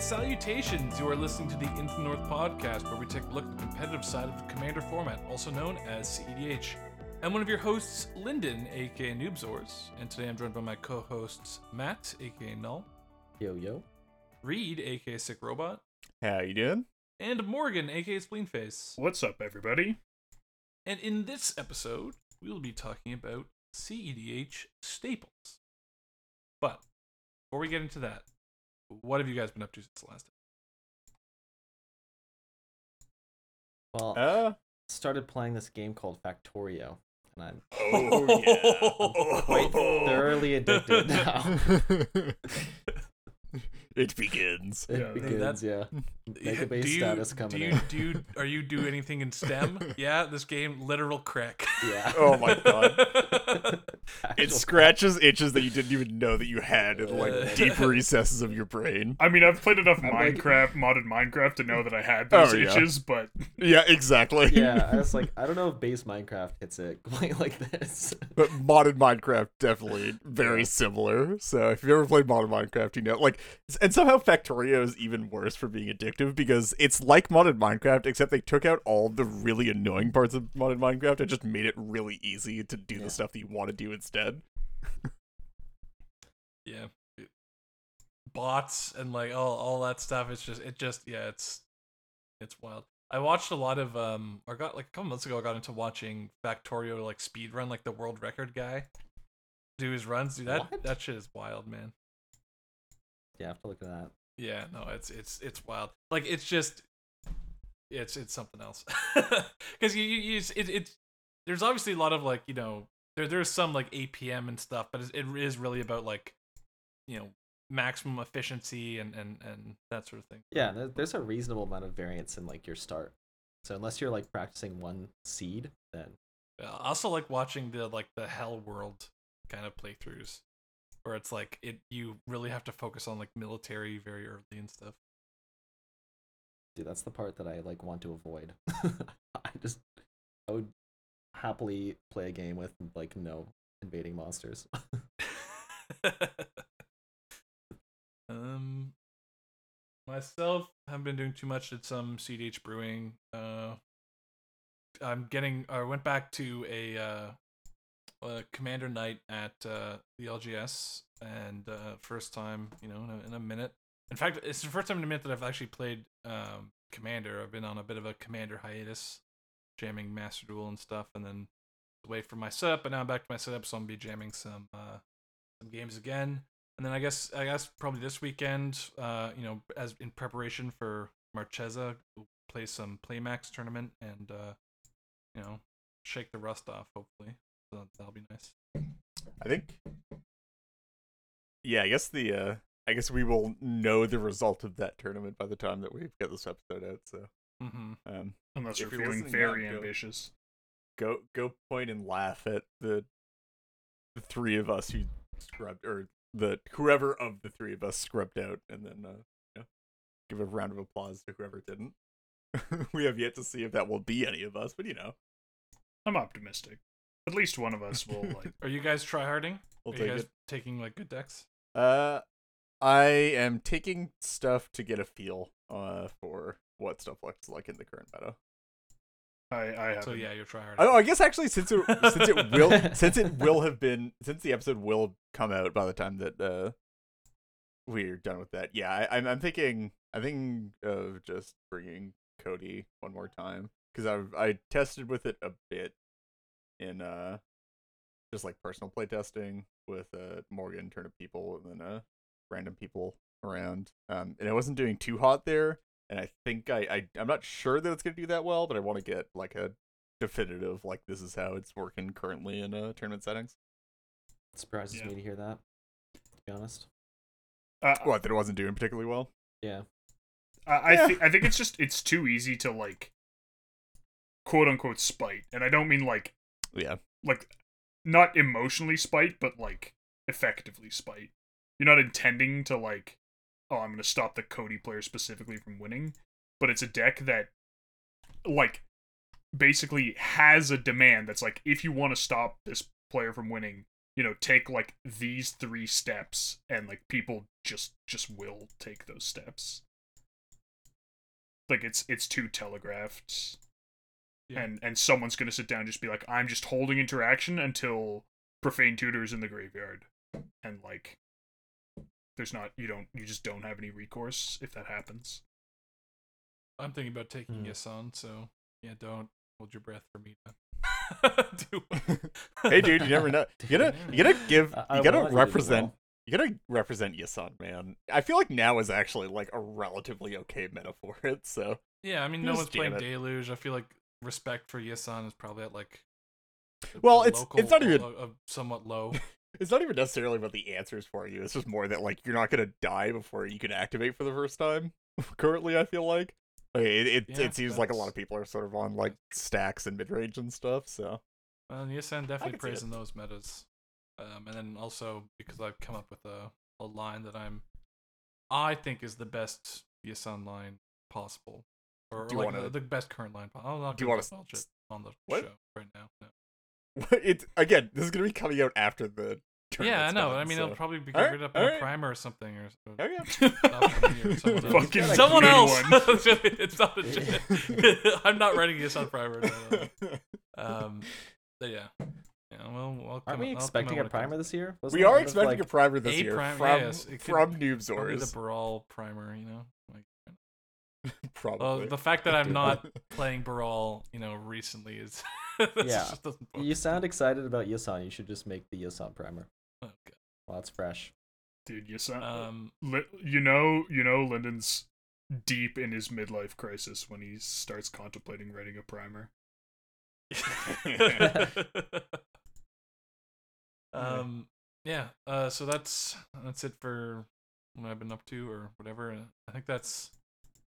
Greetings and salutations. You are listening to the Into the North podcast, where we take a look at the competitive side of the Commander format, also known as CEDH. I'm one of your hosts, Lyndon, aka Noobzors, and today I'm joined by my co-hosts Matt, aka Null, Yo yo. Reed, aka Sick Robot, How you doing? and Morgan, aka Spleenface. What's up, everybody? And in this episode, we will be talking about CEDH staples. But before we get into that, what have you guys been up to since the last time? Well, Uh started playing this game called Factorio, and I'm oh yeah. quite thoroughly addicted now. it begins. It Yeah, begins, that's- yeah. Mega base do you, status coming do you, in. Do you, are you do anything in STEM? yeah, this game literal crack. Yeah. Oh my god. It scratches itches that you didn't even know that you had in Uh. like deep recesses of your brain. I mean, I've played enough I'm like- Minecraft, modded Minecraft, to know that I had Oh, those yeah. itches, but Yeah, exactly. Yeah, I was like, I don't know if base Minecraft hits it quite like this. But modded Minecraft definitely very similar. So if you've ever played modded Minecraft, you know like and somehow Factorio is even worse for being addictive because it's like modded Minecraft, except they took out all the really annoying parts of modded Minecraft and just made it really easy to do Yeah. the stuff that you want to do instead. yeah. Bots and like all all that stuff. It's just it just yeah, it's it's wild. I watched a lot of um or got like a couple months ago I got into watching Factorio like speed run like the world record guy. Do his runs, dude. That What? that shit is wild, man. Yeah, I have to look at that. Yeah, no, it's it's it's wild. Like it's just it's it's something else. Cuz you, you, you it, it's there's obviously a lot of like, you know, there there's some like APM and stuff, but it's, really about like you know, maximum efficiency and and and that sort of thing. Yeah, there's a reasonable amount of variance in like your start. So unless you're like practicing one seed, then I also like watching the like the Hell World kind of playthroughs where it's like it you really have to focus on like military very early and stuff. dude, that's the part that I like want to avoid. I just I would happily play a game with like no invading monsters. um, myself, haven't been doing too much at some CDH brewing. Uh, I'm getting. I went back to a, uh, a commander night at uh, the LGS, and uh, first time, you know, in a, in a minute. In fact, it's the first time in a minute that I've actually played um, commander. I've been on a bit of a commander hiatus, jamming Master Duel and stuff, and then wait for my setup. But now I'm back to my setup, so I'm be jamming some uh, some games again. And then I guess I guess probably this weekend, uh, you know, as in preparation for Marchesa, we'll play some Playmax tournament and uh, you know, shake the rust off. Hopefully, so that'll be nice. I think Yeah, I guess the uh I guess we will know the result of that tournament by the time that we get this episode out, so Mm-hmm. um unless If you're you're feeling very now, ambitious. go go point and laugh at the the three of us who scrubbed or the whoever of the three of us scrubbed out and then uh you know, give a round of applause to whoever didn't we have yet to see if that will be any of us but you know I'm optimistic. At least one of us will like. Are you guys tryharding? we'll Are you guys it taking like good decks? uh i am taking stuff to get a feel uh for what stuff looks like in the current meta I I have. So yeah, you're tryharding. Oh, I guess actually, since it since it will since it will have been since the episode will come out by the time that uh we're done with that. Yeah, I, I'm I'm thinking I think of just bringing Codie one more time because I I tested with it a bit in uh just like personal playtesting with uh Morgan, turnip people, and then uh random people around. Um, and it wasn't doing too hot there. And I think I, I I'm not sure that it's gonna do that well, but I want to get like a definitive like this is how it's working currently in uh tournament settings. Surprises Yeah. me to hear that. To be honest. Uh, What that it wasn't doing particularly well. Yeah. I I, Yeah. think I think it's just it's too easy to like quote unquote spite, and I don't mean like Yeah. like not emotionally spite, but like effectively spite. You're not intending to like, oh, I'm gonna stop the Codie player specifically from winning, but it's a deck that like basically has a demand that's like if you want to stop this player from winning, you you know take like these three steps and like people just just will take those steps like it's it's too telegraphed Yeah. and and someone's gonna sit down and just be like i'm just holding interaction until profane tutors in the graveyard and like there's not you don't you just don't have any recourse if that happens I'm thinking about taking hmm. yes on, so yeah, don't hold your breath for me to hey, dude, you never know. You gotta, you gotta give, I- I you gotta want you to do represent, well. you gotta represent Yisan, man. I feel like now is actually like a relatively okay metaphor. for it. So Yeah, I mean, You no one's playing it. Deluge. I feel like respect for Yisan is probably at like. Well, it's- it's not even- uh, uh, somewhat low. it's not even necessarily about the answers for you. It's just more that like you're not gonna die before you can activate for the first time. Currently, I feel like. Like, it it, Yeah, it seems like a lot of people are sort of on like stacks and mid range and stuff. So Well, Yisan definitely can see plays it. in those metas, um, and then also because I've come up with a a line that I'm, I think is the best Yisan line possible, or Do you like wanna- the, the best current line. I'm not do you wanna divulge s- it on the what? show right now. No. it's again, this is gonna be coming out after the. Turn. Yeah, I tournament's know. done, I mean, so- it'll probably be Alright, rid up in a primer or something, or, or Okay. not or someone else. Fucking someone good else. one. it's not a. I'm not writing this on primer. no, no, no. Um, but yeah, yeah. Well, I'll come, Aren't we expecting a when it comes. primer this year? Wasn't we are expecting like, a primer this a year prime- from yes, it could from Probably the Brawl primer, you know. Like, Probably. well, the fact that I'm not playing Brawl, you know, recently is. Yeah. just You sound excited about Yisan. You should just make the Yisan primer well. Okay. while it's fresh. dude you sound Um, Li- you know, you know, Lyndon's deep in his midlife crisis when he starts contemplating writing a primer. um yeah uh so that's that's it for what i've been up to or whatever i think that's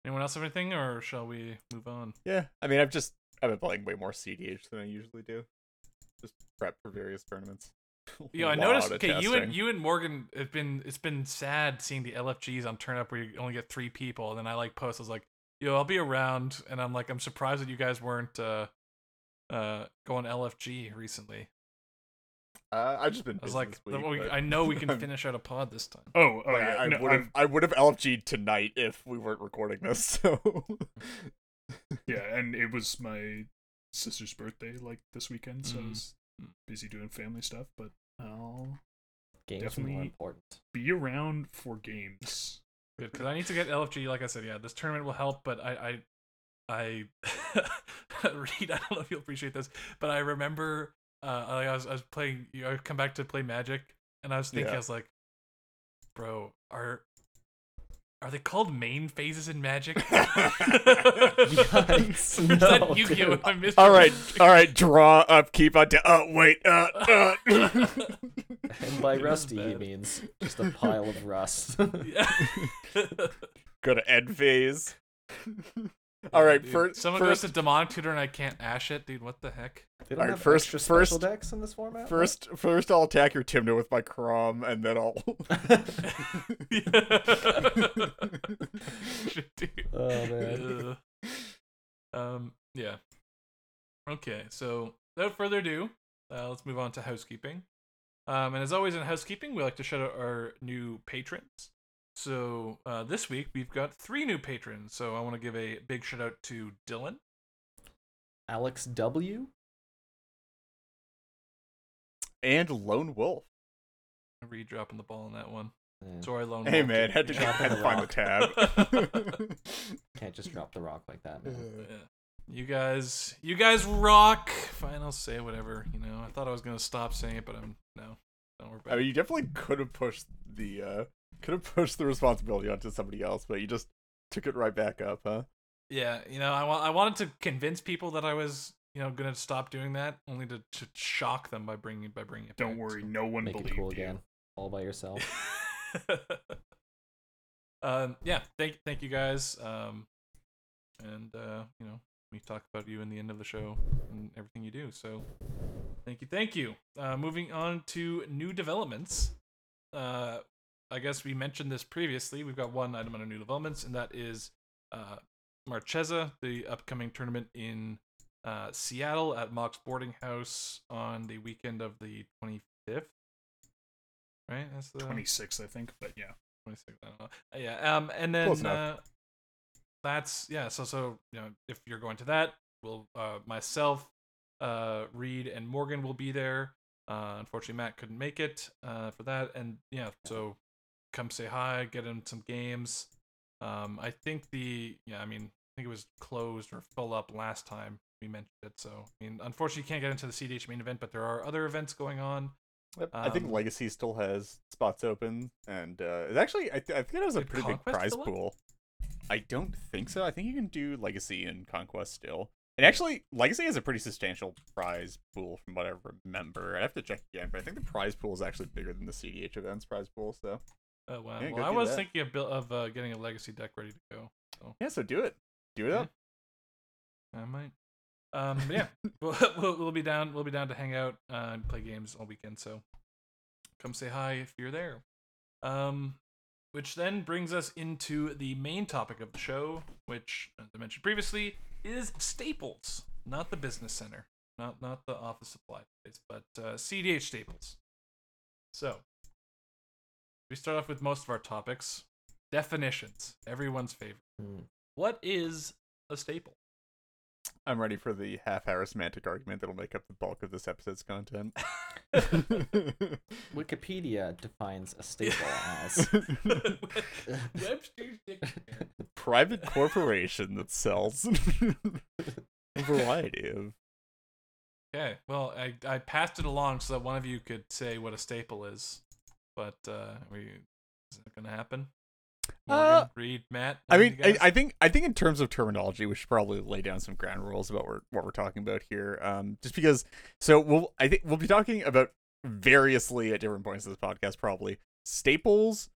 anyone else have anything or shall we move on yeah, I mean, I've just I've been playing way more CDH than I usually do. Just prep for various tournaments. yeah i noticed okay you and testing. you and morgan have been it's been sad seeing the lfgs on turn up where you only get three people and then i like post i was like yo i'll be around and i'm like i'm surprised that you guys weren't uh uh going lfg recently Uh, I've just been. i was like week, we- i know we can finish out a pod this time Oh, oh Like, yeah, I, no, would have I'm- would have LFG tonight if we weren't recording this. So yeah, and it was my sister's birthday like this weekend, so I Mm. was busy doing family stuff. But I'll Games are more Definitely- important. be around for games. Good, because I need to get LFG. Like I said, yeah, this tournament will help. But I, I, I Reed, I don't know if you'll appreciate this, but I remember, uh, like I was, I was playing. You know, I come back to play Magic, and I was thinking, Yeah. I was like, bro, are are they called main phases in Magic? Yikes, no, that Yu-Gi-Oh? I missed all right, all right, draw up, keep on. To, uh, wait, uh, uh. And by It rusty, he means just a pile of rust. Go to end phase. all right, Dude, first, someone first, goes to demonic tutor and I can't ash it, dude. What the heck? They don't Alright, have first- extra special first- decks in this format. first, first, I'll attack your Tymna with my Kraum, and then I'll. Shit, dude. oh man. Ugh. um. Yeah. Okay. So without further ado, uh, let's move on to housekeeping. Um, and as always in housekeeping, we like to shout out our new patrons. So uh, this week we've got three new patrons. So I want to give a big shout out to Dylan, Alex W. and Lone Wolf. Reed dropping the ball on that one. Yeah, Sorry, Lone Wolf. Hey Wolf, man, dude. had to, Yeah. had to find the tab. can't just drop the rock like that. Man. Yeah. You guys, you guys rock. Fine, I'll say whatever. You know, I thought I was gonna stop saying it, but I'm no. Don't worry I mean, you definitely could have pushed the uh could have pushed the responsibility onto somebody else, but you just took it right back up, huh? Yeah, you know, I want I wanted to convince people that I was, you know, gonna stop doing that, only to, to shock them by bringing by bringing it. Don't back, worry, no one Make believed it cool you. again, all by yourself. um, yeah, thank thank you guys. Um, and uh, you know, we talk about you in the end of the show and everything you do. So, thank you, thank you. Uh, moving on to new developments. Uh, I guess we mentioned this previously. We've got one item under new developments, and that is uh, Marchesa, the upcoming tournament in uh, Seattle at Mox Boarding House on the weekend of the 25th. right? That's the 26, I think, but yeah. 26. I don't know. Uh, Yeah. Um, and then uh, that's yeah. So so you know, if you're going to that, we'll uh myself, uh, Reed and Morgan will be there. Uh, unfortunately, Matt couldn't make it uh for that, and yeah, so come say hi, get in some games. Um, I think the yeah, I mean, I think it was closed or full up last time we mentioned it. So I mean, unfortunately, you can't get into the CDH main event, but there are other events going on. Yep, I think Um, Legacy still has spots open, and uh, it's actually I, th- I think it was a pretty Conquest big prize pool. I don't think so. I think you can do Legacy and Conquest still, and actually Legacy has a pretty substantial prize pool from what I remember. I have to check again, but I think the prize pool is actually bigger than the CDH events prize pool. So Oh wow! Yeah, well, I was that. thinking of, of uh, getting a legacy deck ready to go. So yeah, so do it, do it Yeah. up. I might. Um, but yeah, we'll, we'll we'll be down. We'll be down to hang out uh, and play games all weekend. So come say hi if you're there. Um, which then brings us into the main topic of the show, which, as I mentioned previously, is Staples, not the business center, not not the office supply place, but uh, CDH Staples. So we start off with most of our topics. Definitions, everyone's favorite. Hmm. What is a staple? I'm ready for the half-hour semantic argument that'll make up the bulk of this episode's content. Wikipedia defines a staple as Webster's Dictionary. Private corporation that sells a variety of Okay, well, I, I passed it along so that one of you could say what a staple is, but uh, we is that gonna happen? Morgan, Uh, Reed, Matt. I mean, I. I think I think in terms of terminology, we should probably lay down some ground rules about what, what we're talking about here. Um, just because, so we'll I think we'll be talking about variously at different points of this podcast, probably staples.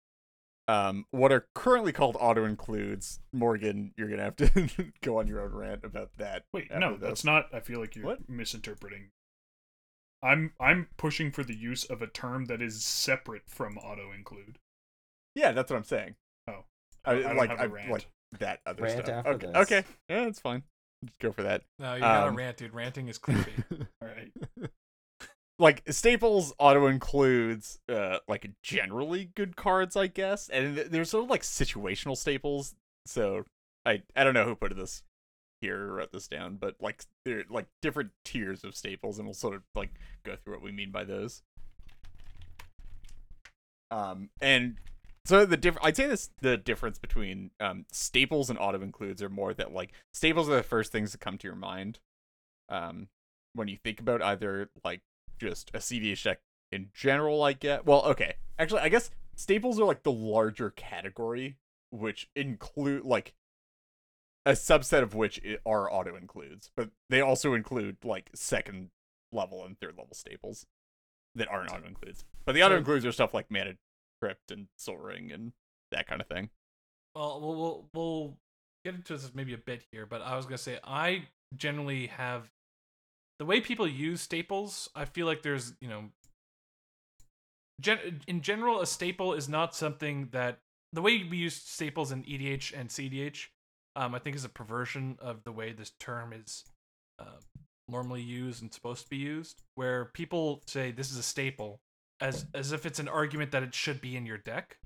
Um, what are currently called auto includes. Morgan, you're gonna have to go on your own rant about that. Wait, no, this. that's not. I feel like you're What? misinterpreting. I'm I'm pushing for the use of a term that is separate from auto include. Yeah, that's what I'm saying. I, I like have a I, rant. like that other Rant stuff. after okay, this. okay, yeah, that's fine. Just go for that. no, you gotta um, rant, dude. Ranting is creepy. All right. like staples auto includes uh like generally good cards i guess and there's sort of like situational staples so i i don't know who put this here or wrote this down but like there like different tiers of staples and we'll sort of like go through what we mean by those um and so the diff- I'd say this the difference between um staples and auto includes are more that like staples are the first things that come to your mind um when you think about either like just a CDH deck in general, I get. Well, okay. Actually, I guess staples are like the larger category, which include like a subset of which are auto includes, but they also include like second level and third level staples that aren't auto includes. But the auto includes are stuff like Mana Crypt and Sol Ring and that kind of thing. Well, we'll we'll we'll get into this maybe a bit here, but I was gonna say I generally have the way people use staples. I feel like there's you know, gen- in general, a staple is not something that the way we use staples in EDH and CDH. Um, I think is a perversion of the way this term is uh, normally used and supposed to be used, where people say this is a staple as as if it's an argument that it should be in your deck,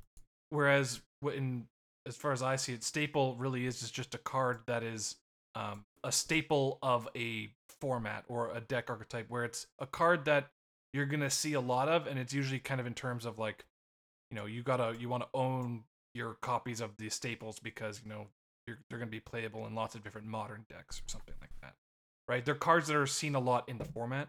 whereas in as far as I see it, staple really is is just a card that is um, a staple of a format or a deck archetype, where it's a card that you're gonna see a lot of, and it's usually kind of in terms of like, you know, you gotta you want to own your copies of the staples because you know they're gonna be playable in lots of different modern decks or something like that, right? They're cards that are seen a lot in the format.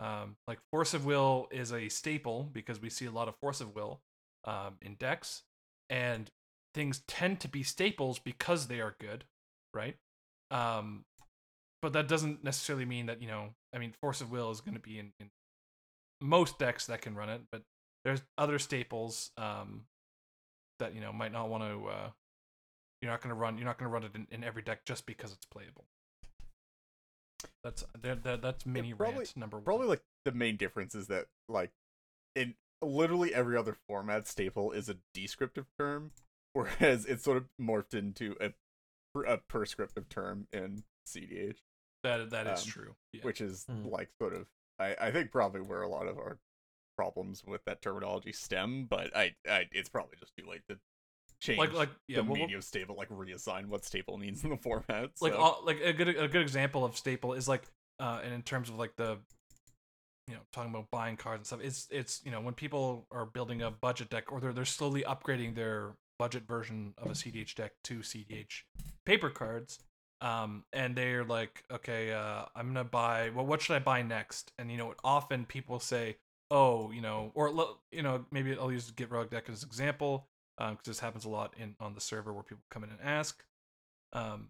Um, like Force of Will is a staple because we see a lot of Force of Will um, in decks, and things tend to be staples because they are good, right? Um, but that doesn't necessarily mean that you know. I mean, Force of Will is going to be in, in most decks that can run it, but there's other staples um, that you know might not want to. Uh, you're not going to run. You're not going to run it in, in every deck just because it's playable. That's that, that, that's mini probably- rant number one. Probably like the main difference is that like in literally every other format, staple is a descriptive term, whereas it's sort of morphed into a a prescriptive term in CDH, that that is um, true. Yeah. which is Hmm. like sort of I I think probably where a lot of our problems with that terminology stem, but I, I it's probably just too late to change Like like yeah, the well, meaning of staple, like reassign what staple means in the format. like all, like a good a good example of staple is like uh and in terms of like the you know talking about buying cards and stuff it's it's you know when people are building a budget deck or they're they're slowly upgrading their budget version of a CDH deck to CDH paper cards um and they're like okay uh I'm to buy well what should I buy next and you know often people say oh you know or you know maybe I'll use Gitrog deck as an example um because this happens a lot in on the server where people come in and ask um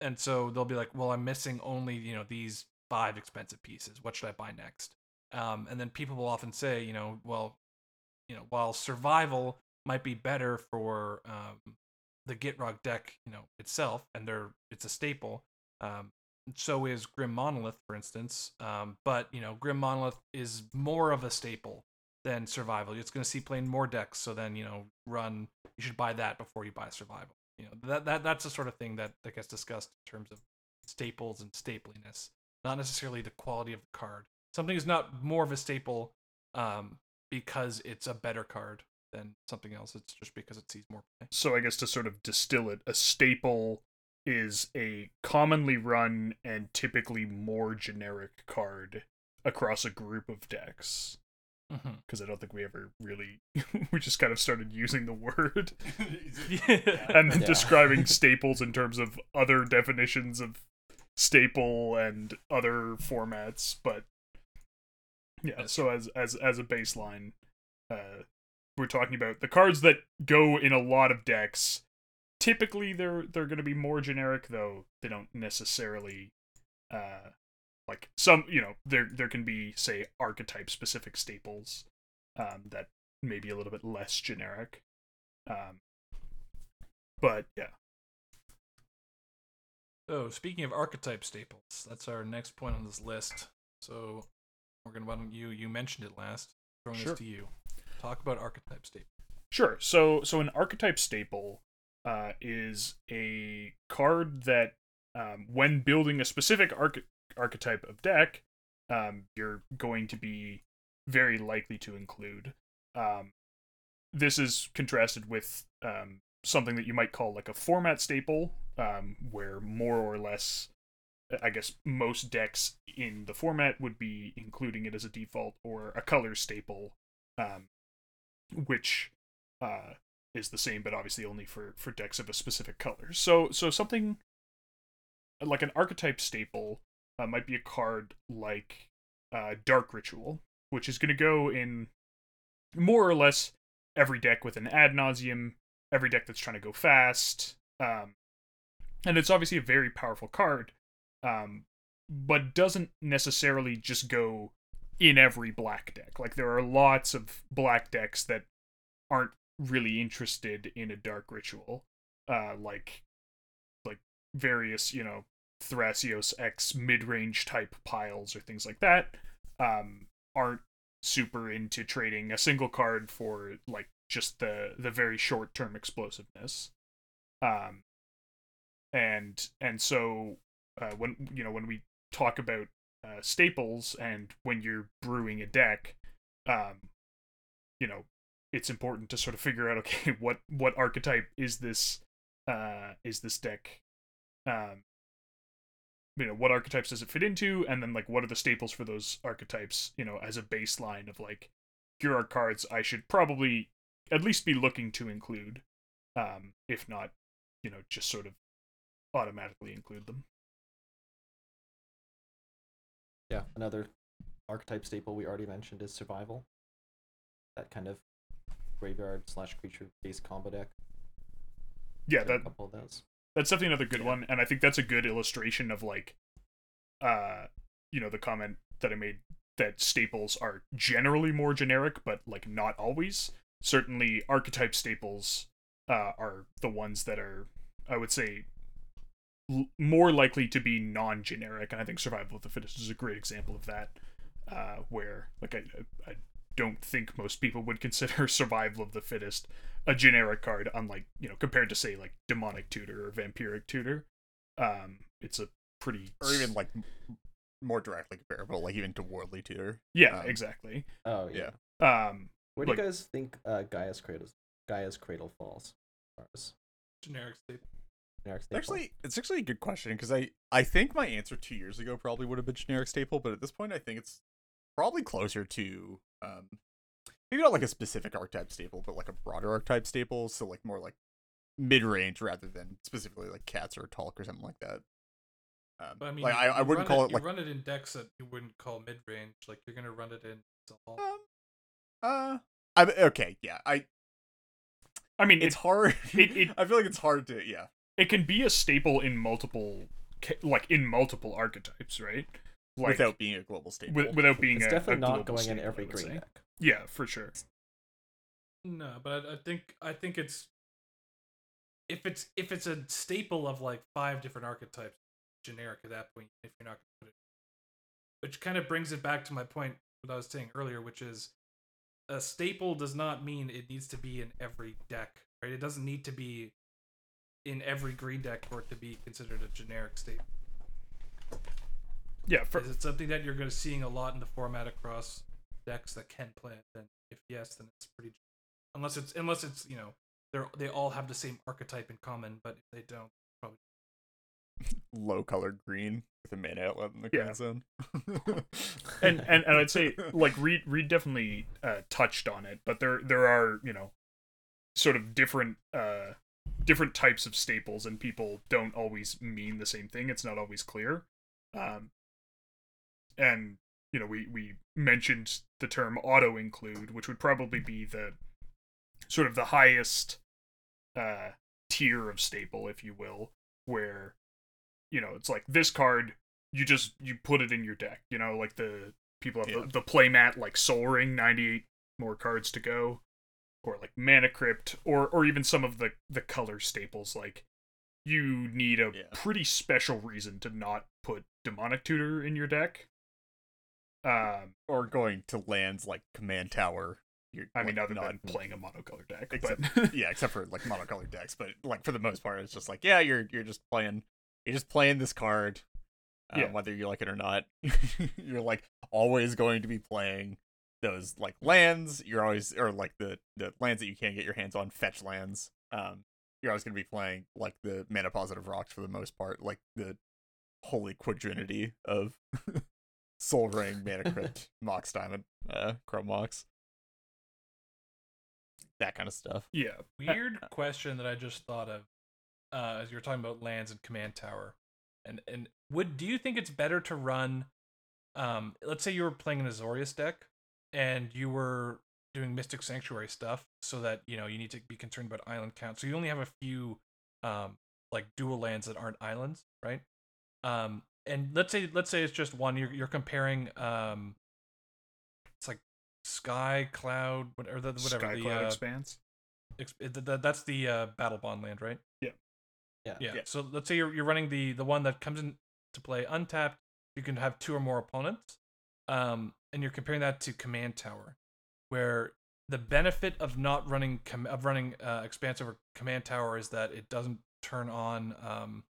and so they'll be like well i'm missing only you know these five expensive pieces. What should i buy next? Um, and then people will often say you know well you know while survival might be better for um, the gitrog deck you know itself and they're it's a staple um, so is grim monolith for instance um, but you know grim monolith is more of a staple than survival. It's going to see playing more decks so then you know run you should buy that before you buy survival. You know that, that that's the sort of thing that, that gets discussed in terms of staples and stapliness not necessarily the quality of the card. Something is not more of a staple um, because it's a better card than something else. It's just because it sees more play. So I guess to sort of distill it, a staple is a commonly run and typically more generic card across a group of decks. Mm-hmm. Because I don't think we ever really, we just kind of started using the word yeah. and then Yeah. describing staples in terms of other definitions of staple and other formats. But yeah, That's so as as as a baseline, uh, we're talking about the cards that go in a lot of decks. Typically, they're they're going to be more generic, though they don't necessarily, uh, like some you know there there can be say archetype specific staples, um, that may be a little bit less generic, um, but yeah, So speaking of archetype staples, that's our next point on this list. So Morgan, why don't you you mentioned it last? Throwing Sure. this to you. Talk about archetype staples. Sure. So so an archetype staple uh, is a card that um, when building a specific arch- archetype of deck, um, you're going to be very likely to include. Um, this is contrasted with um, something that you might call like a format staple, um, where more or less, I guess most decks in the format would be including it as a default, or a color staple, um, which uh, is the same, but obviously only for for decks of a specific color. So so something like an archetype staple uh, might be a card like uh, Dark Ritual, which is going to go in more or less every deck with an ad nauseam, every deck that's trying to go fast, um, and it's obviously a very powerful card, um, but doesn't necessarily just go in every black deck. Like there are lots of black decks that aren't really interested in a dark ritual uh like like various you know thrasios x mid-range type piles or things like that um aren't super into trading a single card for like just the the very short term explosiveness. Um and and so uh when you know when we talk about uh, staples and when you're brewing a deck um you know it's important to sort of figure out okay what what archetype is this uh is this deck um you know what archetypes does it fit into and then like what are the staples for those archetypes you know as a baseline of like here are cards i should probably at least be looking to include um if not you know just sort of automatically include them Yeah, another archetype staple we already mentioned is survival. That kind of graveyard slash creature based combo deck. yeah that a couple of those. That's definitely another good Yeah. one and i think that's a good illustration of like uh you know the comment that i made that staples are generally more generic but like not always certainly archetype staples uh are the ones that are i would say l- more likely to be non-generic and i think survival of the fittest is a great example of that uh where like i i don't think most people would consider survival of the fittest a generic card unlike you know compared to say like demonic tutor or vampiric tutor um it's a pretty or even like more directly comparable, like even to Worldly Tutor. yeah um, exactly Oh yeah. Yeah. Um, Where do Like- you guys think uh, Gaia's Cradle Gaia's Cradle falls? As Generic state. generic staple? Actually, it's actually a good question because I I think my answer two years ago probably would have been generic staple, but at this point I think it's probably closer to um maybe not like a specific archetype staple, but like a broader archetype staple, so like more like mid range rather than specifically like cats or talk or something like that. Um, But I mean, like I, you I wouldn't call it, it like you run it in decks that you wouldn't call mid range. Like you're gonna run it in um, uh I okay yeah I I mean, it's it's hard it- it- I feel like it's hard to yeah it can be a staple in multiple, like in multiple archetypes, right? Like without being a global staple. with, without being it's a, definitely a not global going in staple, every I would green deck. Yeah, for sure. No, but I, I think I think it's if it's if it's a staple of like five different archetypes, generic at that point. If you're not going to put it, which kind of brings it back to my point what I was saying earlier, which is a staple does not mean it needs to be in every deck, right? It doesn't need to be in every green deck for it to be considered a generic staple. Yeah, for, Is it something that you're going to seeing a lot in the format across decks that can play it? Then, if yes, then it's pretty. Unless it's unless it's you know they're they all have the same archetype in common, but if they don't, probably. low colored green with a mana outlet in the Yeah. green zone. and, and and I'd say like Reed Reed definitely uh, touched on it, but there there are you know sort of different uh different types of staples, and people don't always mean the same thing. It's not always clear. Um, and you know we we mentioned the term auto include, which would probably be the sort of the highest uh tier of staple, if you will, where you know it's like this card you just you put it in your deck you know like the people have Yeah. the, the playmat like sol ring 98 more cards to go or like mana crypt or or even some of the the color staples like you need a Yeah. pretty special reason to not put demonic tutor in your deck um or going to lands like command tower. You're, i mean like, other not than playing a monocolor deck except but yeah, except for like monocolored decks, but like for the most part, it's just like yeah, you're you're just playing, you're just playing this card, um, Yeah. whether you like it or not. you're like always going to be playing those like lands. You're always or like the the lands that you can't get your hands on, fetch lands. Um, you're always going to be playing like the mana positive rocks for the most part, like the holy quadrinity of Sol Ring, Mana Crypt, Mox Diamond, uh, Chrome Mox. That kind of stuff. yeah Weird question that I just thought of uh, as you were talking about lands and command tower, and and would do you think it's better to run? Um, let's say you were playing an Azorius deck, and you were doing Mystic Sanctuary stuff, so that you know you need to be concerned about island count. So you only have a few, um, like dual lands that aren't islands, right? Um, and let's say let's say it's just one. You're you're comparing um, it's like Skycloud whatever the, whatever Sky the Cloud uh, expanse Ex- th- th- that's the uh, battle bond land, right? Yeah. Yeah. yeah. Yeah. So let's say you're you're running the the one that comes in to play untapped. You can have two or more opponents, um, and you're comparing that to command tower, where the benefit of not running com- of running uh, expansive or command tower is that it doesn't turn on um,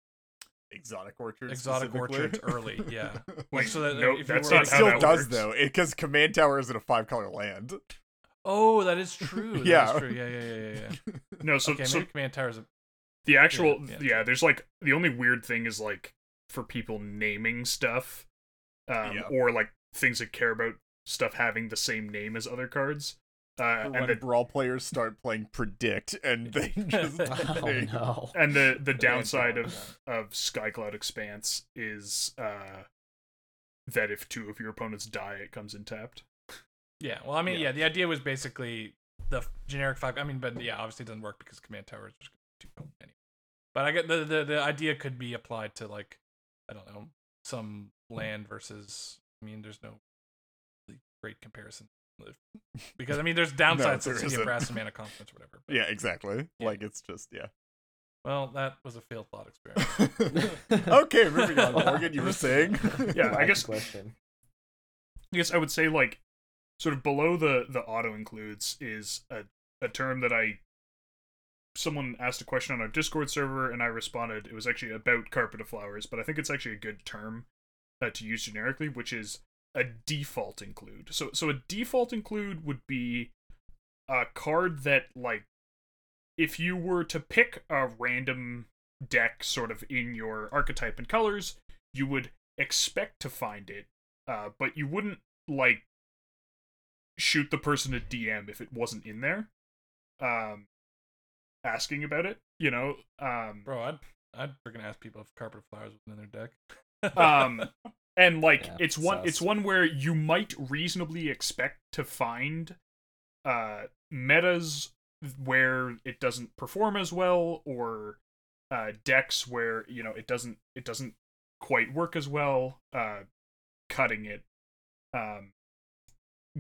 exotic orchards. Exotic specifically. orchards early, yeah. like Wait, so that no, if you that's were it still that does works. though, because command tower isn't a five color land. Oh, that is true. That Yeah. is true. Yeah, yeah, yeah, yeah. yeah. no so okay, so command tower is a the actual yeah, yeah, there's like the only weird thing is like for people naming stuff um Yeah. or like things that care about stuff having the same name as other cards uh when and the brawl players start playing predict and they just oh they- no. and the the downside don't of of skycloud expanse is uh that if two of your opponents die it comes in tapped Yeah, well, I mean, Yeah. yeah. the idea was basically the generic five. I mean, but yeah, obviously it doesn't work because command tower is just too potent anyway. But I get the, the the idea could be applied to like I don't know some land versus. I mean, there's no really great comparison because I mean, there's downsides there to City isn't. of Brass and Confluence, or whatever. But, yeah, exactly. Yeah. Like it's just yeah. Well, that was a failed thought experiment. okay, moving on. Morgan, you were saying? Yeah, I guess- question. I guess I would say like sort of below the the auto includes is a a term that I someone asked a question on our Discord server and I responded. It was actually about carpet of flowers, but I think it's actually a good term uh, to use generically, which is a default include. So so a default include would be a card that like if you were to pick a random deck sort of in your archetype and colors, you would expect to find it, uh, but you wouldn't like shoot the person a DM if it wasn't in there. Um, asking about it, you know. Um, Bro, I'd I'd freaking ask people if carpet flowers was in their deck. um and like Yeah, it's one it's one where you might reasonably expect to find uh metas where it doesn't perform as well or uh decks where you know it doesn't it doesn't quite work as well uh cutting it um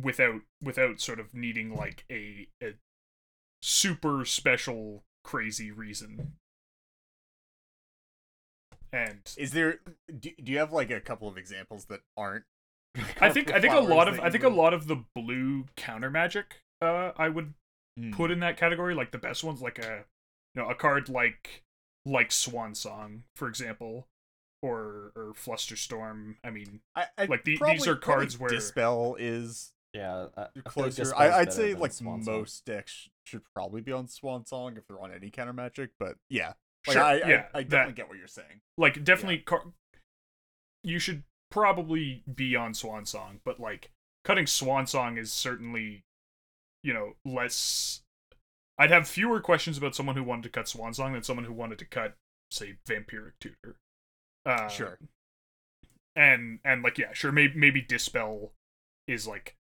without without sort of needing like a, a super special crazy reason and Is there? Do, do you have like a couple of examples that aren't? I think I think a lot of I think you a lot of the blue counter magic uh I would would- put in that category like the best ones like a you know a card like like Swan Song for example or or Flusterstorm I mean I, I like, the- these are cards where- Dispel is Yeah, I, I feel like closer. I, I'd say like Swan most decks should probably be on Swan Song if they're on any counter magic. But yeah, like, sure I, yeah I, I definitely that get what you're saying. like definitely car- you should probably be on Swan Song but like cutting Swan Song is certainly you know less I'd have fewer questions about someone who wanted to cut Swan Song than someone who wanted to cut say Vampiric Tutor uh, Sure. and and like yeah sure maybe maybe dispel is like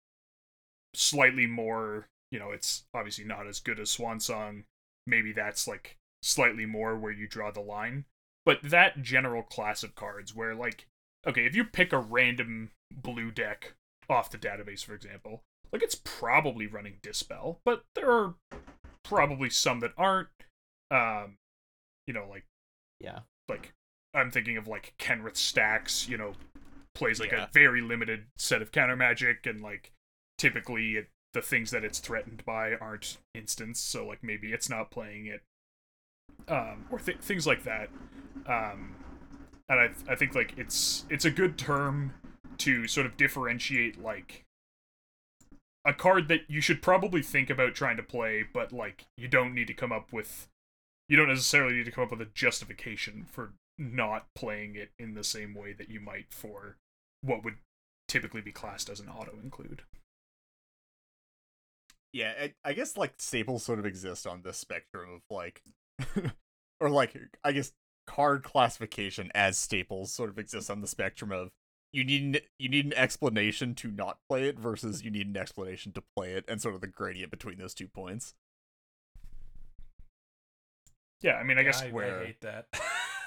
slightly more you know it's obviously not as good as swan song maybe that's like slightly more where you draw the line but that general class of cards where like okay if you pick a random blue deck off the database for example like it's probably running dispel but there are probably some that aren't um you know like Yeah, like I'm thinking of like Kenrith stacks, you know, plays like Yeah. a very limited set of counter magic, and like typically it, the things that it's threatened by aren't instants, so like maybe it's not playing it, um, or th- things like that. Um, and I I think like it's it's a good term to sort of differentiate like a card that you should probably think about trying to play, but like you don't need to come up with you don't necessarily need to come up with a justification for not playing it in the same way that you might for what would typically be classed as an auto include. Yeah, I, I guess like staples sort of exist on this spectrum of like, or like I guess card classification as staples sort of exists on the spectrum of you need an, you need an explanation to not play it versus you need an explanation to play it, and sort of the gradient between those two points. Yeah, I mean, I guess I, where- I hate that.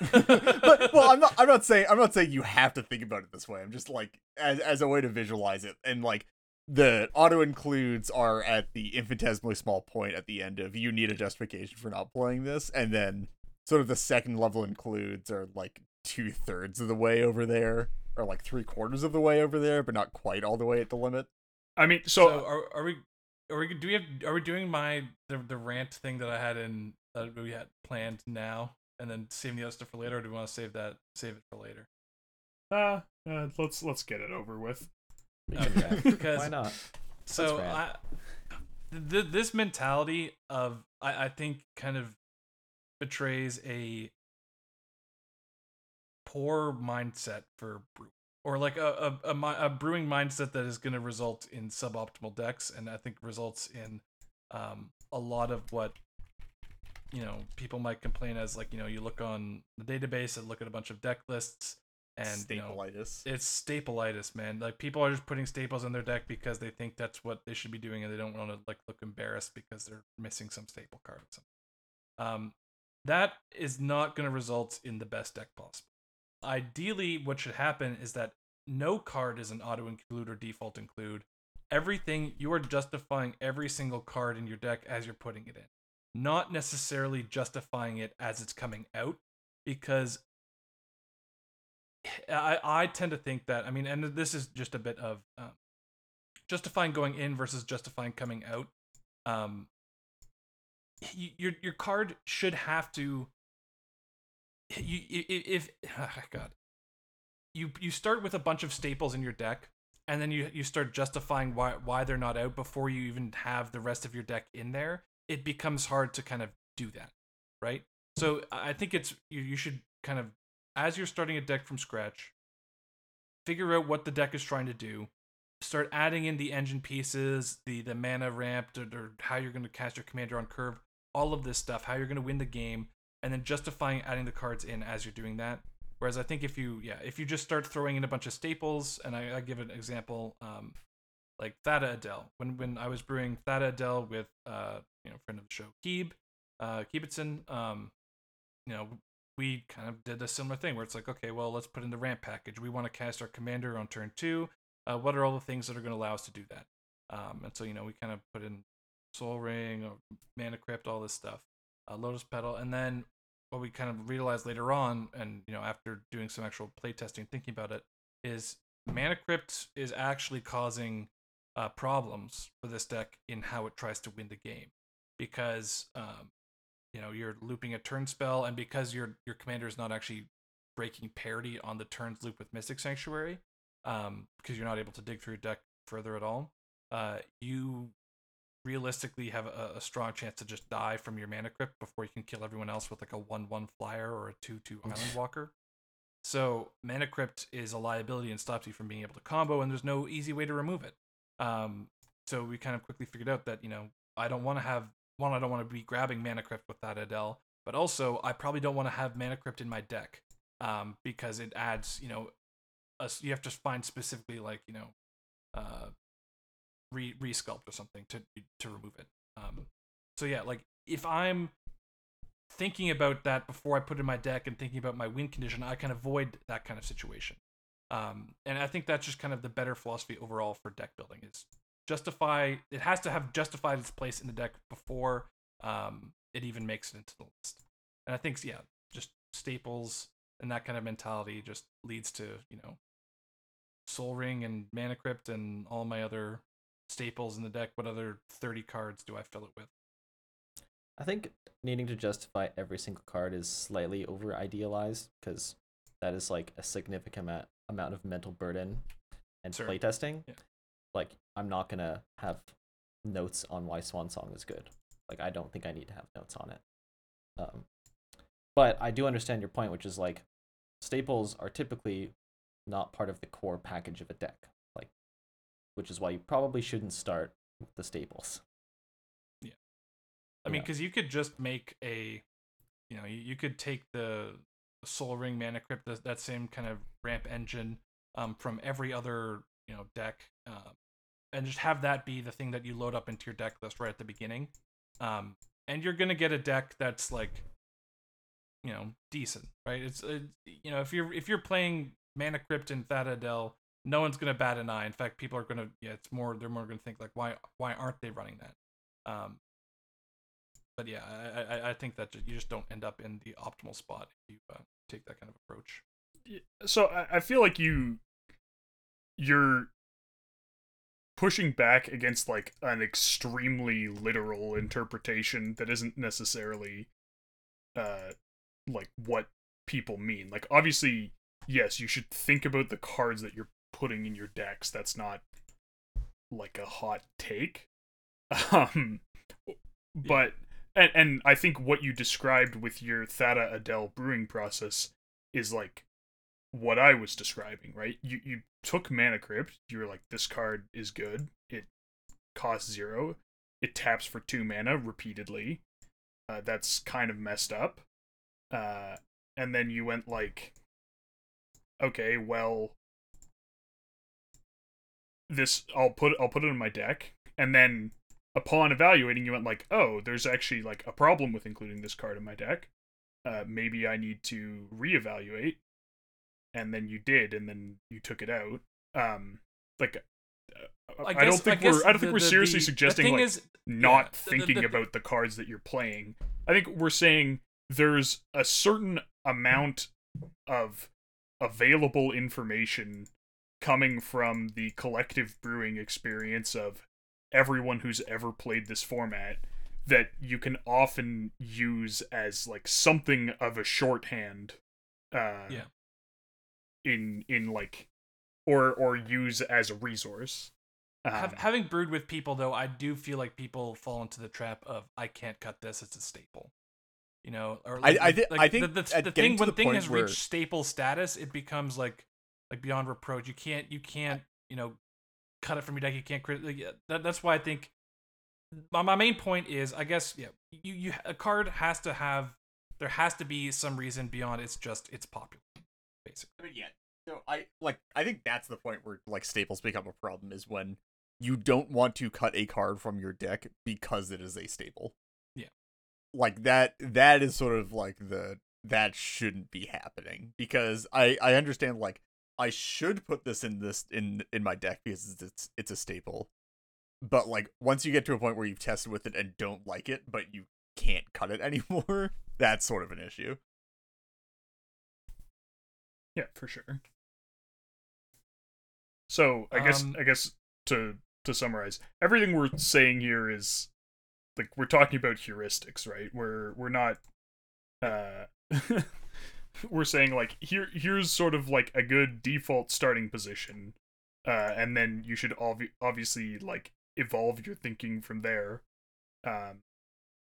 but well, I'm not. I'm not saying. I'm not saying you have to think about it this way. I'm just like as as a way to visualize it, and like the auto includes are at the infinitesimally small point at the end of you need a justification for not playing this, and then sort of the second level includes are like two thirds of the way over there, or like three quarters of the way over there, but not quite all the way at the limit. I mean, so, so, are, are we are we do we have are we doing my the, the rant thing that I had in that we had planned now and then saving the other stuff for later or do we want to save that save it for later? uh, uh, let's let's get it over with. We can Okay, because- Why not? So. I, th- this mentality of I, I think kind of betrays a poor mindset for brew or like a a, a, a brewing mindset that is going to result in suboptimal decks and I think results in um, a lot of what you know people might complain as like you know you look on the database and look at a bunch of deck lists and you know, it's stapleitis, man. Like people are just putting staples in their deck because they think that's what they should be doing, and they don't want to like look embarrassed because they're missing some staple card. Or something. Um, that is not going to result in the best deck possible. Ideally, what should happen is that no card is an auto include or default include. Everything you are justifying every single card in your deck as you're putting it in, not necessarily justifying it as it's coming out, because I, I tend to think that I mean, and this is just a bit of um, justifying going in versus justifying coming out. Um, your your card should have to. You if oh God, you you start with a bunch of staples in your deck, and then you you start justifying why why they're not out before you even have the rest of your deck in there, it becomes hard to kind of do that, right? So I think it's you, you should kind of as you're starting a deck from scratch, figure out what the deck is trying to do, start adding in the engine pieces, the the mana ramp, or, or how you're going to cast your commander on curve, all of this stuff, how you're going to win the game, and then justifying adding the cards in as you're doing that. Whereas I think if you yeah if you just start throwing in a bunch of staples, and I, I give an example, um, like Thada Adel. When when I was brewing Thada Adel with uh you know friend of the show Keeb, uh Keebitson, um, you know we kind of did a similar thing where it's like okay well let's put in the ramp package. We want to cast our commander on turn two. Uh, what are all the things that are going to allow us to do that? Um, and so you know we kind of put in Sol Ring, or Mana Crypt, all this stuff, uh, Lotus Petal, and then what we kind of realized later on, and you know after doing some actual playtesting, thinking about it, is Mana Crypt is actually causing uh, problems for this deck in how it tries to win the game, because um, you know you're looping a turn spell, and because your your commander is not actually breaking parity on the turns loop with Mystic Sanctuary, um, because you're not able to dig through your deck further at all, uh, you realistically have a, a, strong chance to just die from your mana crypt before you can kill everyone else with like a one one flyer or a two two island walker. So mana crypt is a liability and stops you from being able to combo, and there's no easy way to remove it. Um, so we kind of quickly figured out that you know I don't want to have one. I don't want to be grabbing mana crypt with Thada Adel, but also I probably don't want to have mana crypt in my deck um, because it adds you know a, you have to find specifically like you know uh, re resculpt or something to to remove it. Um, so yeah, like if I'm thinking about that before I put it in my deck and thinking about my win condition, I can avoid that kind of situation. Um, and I think that's just kind of the better philosophy overall for deck building is justify. It has to have justified its place in the deck before um, it even makes it into the list. And I think yeah, just staples and that kind of mentality just leads to you know Sol Ring and Mana Crypt and all my other staples in the deck, what other 30 cards do I fill it with? I think needing to justify every single card is slightly over idealized because that is like a significant amount, amount of mental burden and sure. playtesting. Yeah. Like, I'm not to have notes on why Swan Song is good. Like, I don't think I need to have notes on it. Um, but I do understand your point, which is like staples are typically not part of the core package of a deck Like, which is why you probably shouldn't start with the staples. Yeah. I mean, because you could just make a, you know, you, you could take the Sol Ring Mana Crypt, that, that same kind of ramp engine um, from every other, you know, deck, uh, and just have that be the thing that you load up into your deck list right at the beginning. Um, and you're gonna get a deck that's like, you know, decent, right? It's, uh, you know, if you're if you're playing Mana Crypt and Thada Adel no one's gonna bat an eye. In fact, people are gonna yeah, it's more they're more gonna think like why why aren't they running that? Um, but yeah, I, I I think that you just don't end up in the optimal spot if you uh, take that kind of approach. So I, I feel like you you're pushing back against like an extremely literal interpretation that isn't necessarily uh like what people mean. Like obviously yes, you should think about the cards that you're putting in your decks. That's not like a hot take. Um, but and and I think what you described with your Thada Adel brewing process is like what I was describing, right? You you took Mana Crypt, you were like, this card is good. It costs zero. It taps for two mana repeatedly. Uh, that's kind of messed up. Uh, and then you went like, okay, well, this I'll put I'll put it in my deck, and then upon evaluating, you went like, oh, there's actually like a problem with including this card in my deck. Uh, maybe I need to reevaluate, and then you did, and then you took it out. Um, like uh, I, guess, I, don't think I we're I don't think we're seriously the, suggesting like is, not yeah, thinking the, the, about the cards that you're playing. I think we're saying there's a certain amount of available information coming from the collective brewing experience of everyone who's ever played this format that you can often use as like something of a shorthand uh yeah in in like or or use as a resource. Um, having brewed with people though, I do feel like people fall into the trap of I can't cut this; it's a staple. You know, or like, I, I, th- like I think the, the, the thing when the thing has where... reached staple status, it becomes like like beyond reproach. You can't you can't you know cut it from your deck. You can't crit. Like, that, that's why I think my, my main point is I guess yeah you you a card has to have there has to be some reason beyond it's just it's popular basically. I mean, yeah. So I like I think that's the point where like staples become a problem is when you don't want to cut a card from your deck because it is a staple. Yeah. Like that that is sort of like the that shouldn't be happening because I I understand like I should put this in this in in my deck because it's it's a staple. But like once you get to a point where you've tested with it and don't like it, but you can't cut it anymore, that's sort of an issue. Yeah, for sure. So I guess um, I guess to to summarize, everything we're saying here is like we're talking about heuristics, right? We're we're not uh we're saying like here here's sort of like a good default starting position. Uh and then you should obvi- obviously like evolve your thinking from there. Um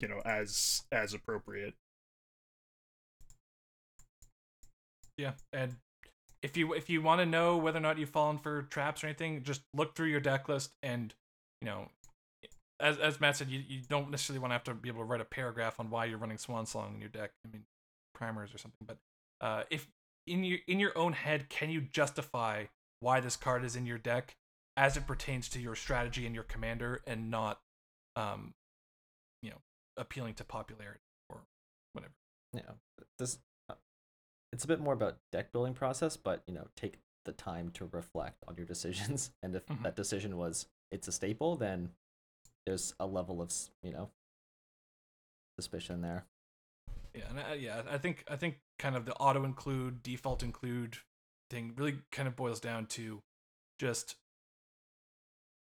you know, as as appropriate. Yeah, and if you if you want to know whether or not you've fallen for traps or anything, just look through your deck list and you know, as as Matt said, you, you don't necessarily want to have to be able to write a paragraph on why you're running Swan Song in your deck. I mean, primers or something. But uh, if in your in your own head, can you justify why this card is in your deck as it pertains to your strategy and your commander, and not, um, you know, appealing to popularity or whatever. Yeah, this it's a bit more about deck building process, but you know, take the time to reflect on your decisions. And if mm-hmm. that decision was it's a staple, then there's a level of you know suspicion there. Yeah, and I, yeah, I think I think kind of the auto include, default include thing really kind of boils down to just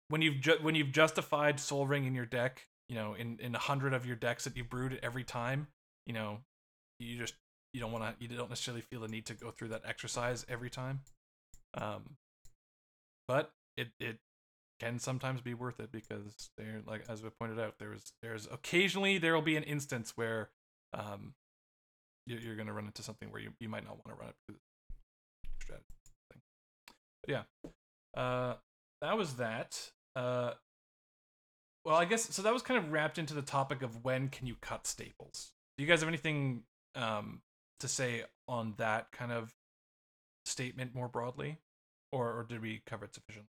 when you've ju- when you've justified Sol Ring in your deck, you know, in in a hundred of your decks that you brewed every time, you know, you just you don't want to you don't necessarily feel the need to go through that exercise every time. Um but it it can sometimes be worth it because they're like as we pointed out there's there's occasionally there will be an instance where um you're, you're going to run into something where you, you might not want to run it through thing. But yeah uh that was that. Uh well i guess so that was kind of wrapped into the topic of when can you cut staples? Do you guys have anything um to say on that kind of statement more broadly, or or did we cover it sufficiently?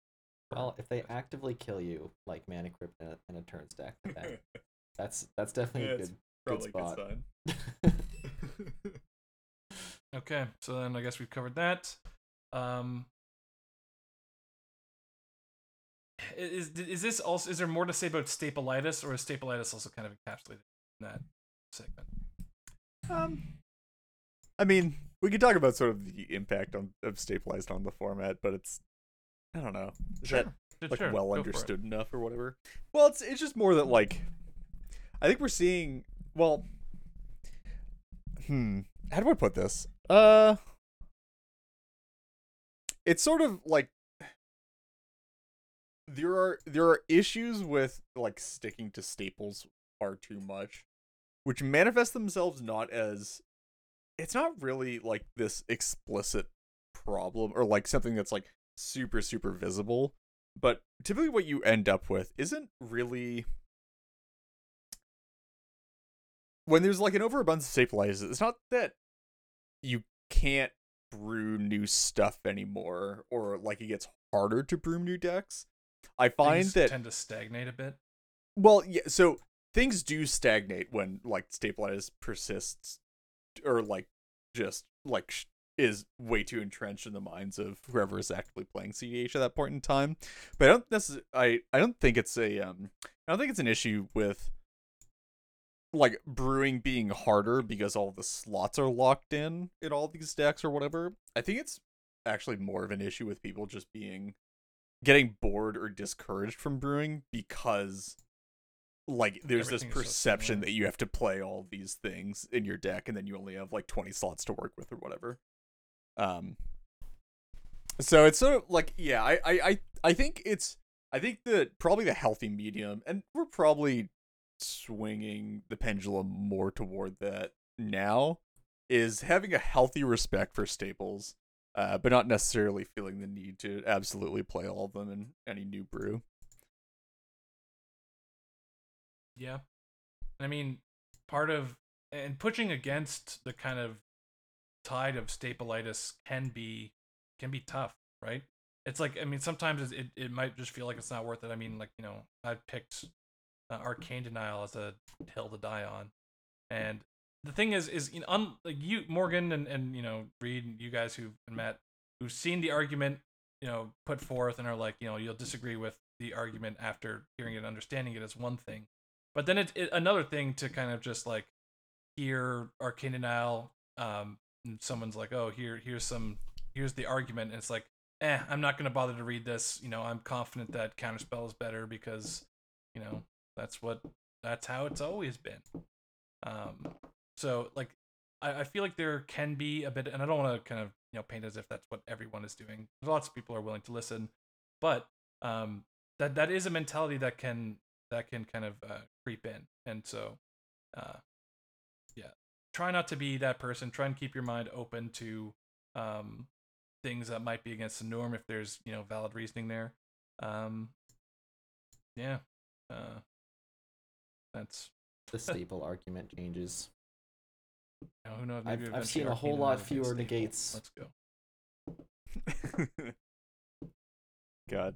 Well, if they actively kill you like Mana Crypt in a, in a turns deck, then that's that's definitely yeah, a good good spot. Good okay, so then I guess we've covered that. Um, is is this also is there more to say about stapleitis, or is stapleitis also kind of encapsulated in that segment? Um, I mean, we could talk about sort of the impact on of stapleitis on the format, but it's I don't know. Is sure. that like sure. well Go understood enough or whatever? Well, it's it's just more that like I think we're seeing well hmm how do I put this? Uh it's sort of like there are there are issues with like sticking to staples far too much which manifest themselves not as it's not really like this explicit problem or like something that's like super super visible but typically what you end up with isn't really when there's like an overabundance of stapleitis it's not that you can't brew new stuff anymore or like it gets harder to brew new decks. I find things that tend to stagnate a bit. Well yeah so things do stagnate when like stapleitis persists or like just like is way too entrenched in the minds of whoever is actively playing CDH at that point in time. But I don't necessarily I I don't think it's a um I don't think it's an issue with like brewing being harder because all the slots are locked in in all these decks or whatever. I think it's actually more of an issue with people just being getting bored or discouraged from brewing because like there's this perception so that you have to play all these things in your deck and then you only have like 20 slots to work with or whatever um So it's sort of like yeah, I, I I I think it's I think that probably the healthy medium, and we're probably swinging the pendulum more toward that now, is having a healthy respect for staples, uh, but not necessarily feeling the need to absolutely play all of them in any new brew. Yeah, I mean, part of and pushing against the kind of tide of stapleitis can be can be tough, right? It's like I mean, sometimes it it might just feel like it's not worth it. I mean, like you know, I've picked uh, Arcane Denial as a hill to die on, and the thing is, is you know, un, like you Morgan and and you know Reed, you guys who've met, who've seen the argument, you know, put forth and are like, you know, you'll disagree with the argument after hearing it, and understanding it is one thing, but then it's it, another thing to kind of just like hear Arcane Denial, um, someone's like, oh, here here's some here's the argument, and it's like, eh, I'm not gonna bother to read this. You know, I'm confident that Counterspell is better because, you know, that's what that's how it's always been. Um, so like, I, I feel like there can be a bit, and I don't want to kind of you know paint as if that's what everyone is doing. Lots of people are willing to listen, but um, that that is a mentality that can that can kind of uh, creep in, and so, uh, yeah, try not to be that person. Try and keep your mind open to um things that might be against the norm if there's you know valid reasoning there. Um, yeah, uh, that's the staple argument changes. You know, who knows? I've, I've seen a whole lot fewer negates. Let's go. God.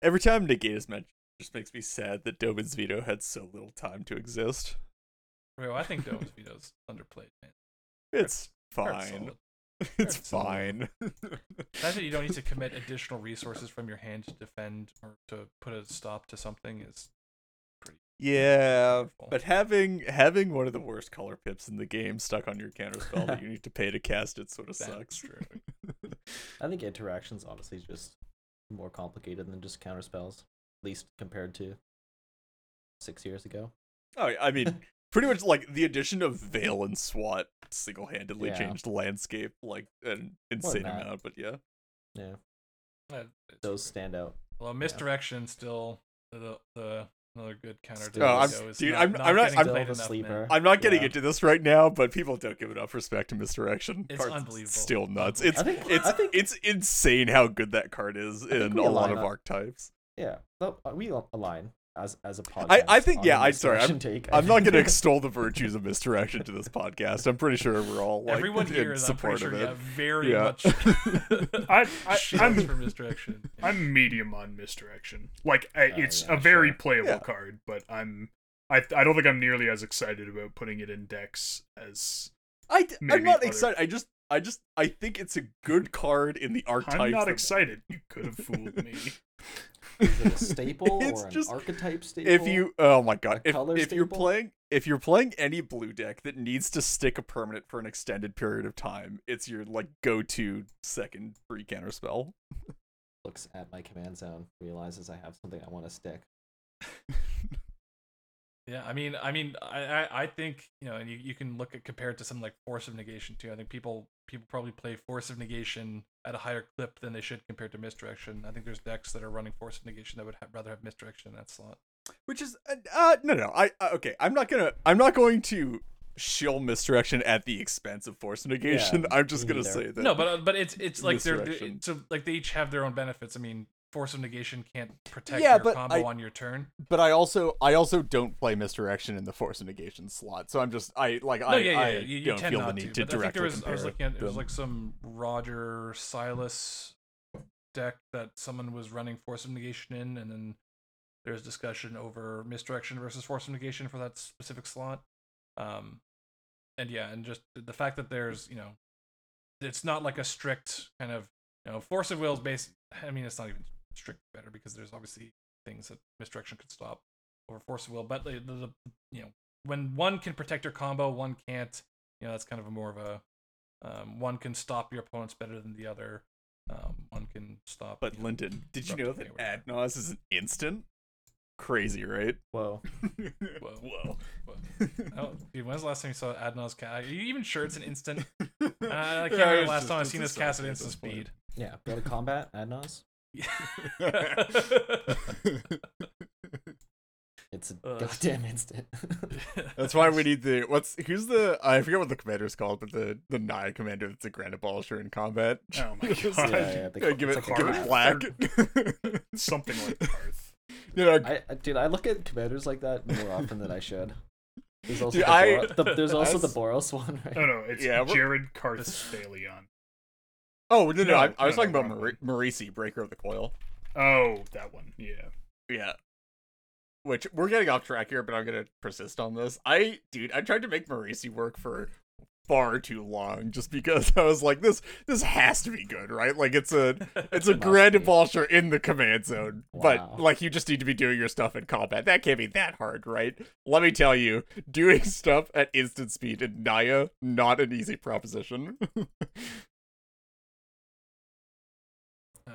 Every time negate is mentioned, it just makes me sad that Dovin's veto had so little time to exist. Bro, I think Dovin's veto's underplayed, man. It's fine. it's fine. That's that you don't need to commit additional resources from your hand to defend or to put a stop to something is pretty. Yeah, powerful. but having having one of the worst color pips in the game stuck on your counter spell that you need to pay to cast it sort of That's sucks. True. I think interactions honestly just more complicated than just counter spells, at least compared to six years ago. Oh, I mean, pretty much like the addition of Veil and SWAT single-handedly Yeah. changed the landscape like an insane amount. But yeah, Yeah, Uh, it's- those stand out. well, misdirection still the the another good counter. to Still- Oh, I'm- dude, not, I'm- not I'm not- I'm- Still played enough, sleeper. I'm not getting Yeah. into this right now, but people don't give enough respect to misdirection. It's Card's unbelievable. Still nuts. It's I think it's I think it's insane how good that card is in a lot of archetypes. Yeah, uh, we align as as a podcast. I, I think yeah. I'm sorry. I'm, take. I I'm not going to extol the virtues of misdirection to this podcast. I'm pretty sure we're all like Everyone here in is, pretty support sure, of yeah, very Yeah. much. I, I, I'm for misdirection. I'm medium on misdirection. Like I, Oh, it's yeah, a very sure. playable Yeah. card, but I'm I I don't think I'm nearly as excited about putting it in decks as I, I'm not other- excited. I just I just I think it's a good card in the archetypes. I'm not that- excited. You could have fooled me. Is it a staple It's or an archetype staple? If you oh my god, A if, color if you're playing if you're playing any blue deck that needs to stick a permanent for an extended period of time, it's your like go-to second free counter spell. looks at my command zone, realizes I have something I want to stick. Yeah, I mean, I mean, I, I, I think you know, and you, you can look at compare it to something like Force of Negation too. I think people people probably play Force of Negation at a higher clip than they should compared to Misdirection. I think there's decks that are running Force of Negation that would ha- rather have Misdirection in that slot. Which is uh, uh no no I uh, okay I'm not gonna I'm not going to shill misdirection at the expense of force negation. Yeah, I'm just gonna neither. say that No, but uh, but it's it's like they're, they're so like they each have their own benefits. I mean, Force of Negation can't protect Yeah, your combo I- on your turn. but I also I also don't play misdirection in the force of negation slot. So I'm just I like No, I yeah, yeah, I. You, you don't tend feel the need to. to, I directly there was I was looking at it was like some Rograkh Silas deck that someone was running Force of Negation in, and then there's discussion over misdirection versus Force of Negation for that specific slot. Um, and yeah, and just the fact that there's you know, it's not like a strict kind of you know Force of Will is based. I mean, it's not even strict better because there's obviously things that misdirection could stop over Force of Will, but the, the, the you know when one can protect your combo, one can't. You know, that's kind of a more of a um, one can stop your opponents better than the other. Um, one can stop. But you know, Lyndon, did you know that or whatever. Adnos is an instant? Crazy, right? Whoa. Whoa. Whoa. Oh, dude, when's the last time you saw Adnos cast? Are you even sure it's an instant? Uh, I can't Yeah, remember the last just- time I've seen this cast at instant speed. Yeah, go to combat, Adnos. It's a uh, goddamn instant. that's why we need the what's who's the I forget what the commander's called, but the the Naya commander that's a grand abolisher in combat. Oh my god! yeah, yeah, the, give it like give it flag. Something like Karth. You know, I, dude, I look at commanders like that more often than I should. There's also, dude, the, I, the, there's also the Boros one, right? No, no, it's yeah, Jared Karth Thalion. Oh no, no, no I, I was no, talking no, about Mar- Marisi, Breaker of the Coil. Oh, that one. Yeah. Yeah which we're getting off track here, but I'm gonna persist on this. I, dude, I tried to make Marisi work for far too long just because I was like, this this has to be good, right? Like it's a it's a grand abolisher in the command zone, wow. but like you just need to be doing your stuff in combat. That can't be that hard, right? Let me tell you, doing stuff at instant speed in Naya not an easy proposition.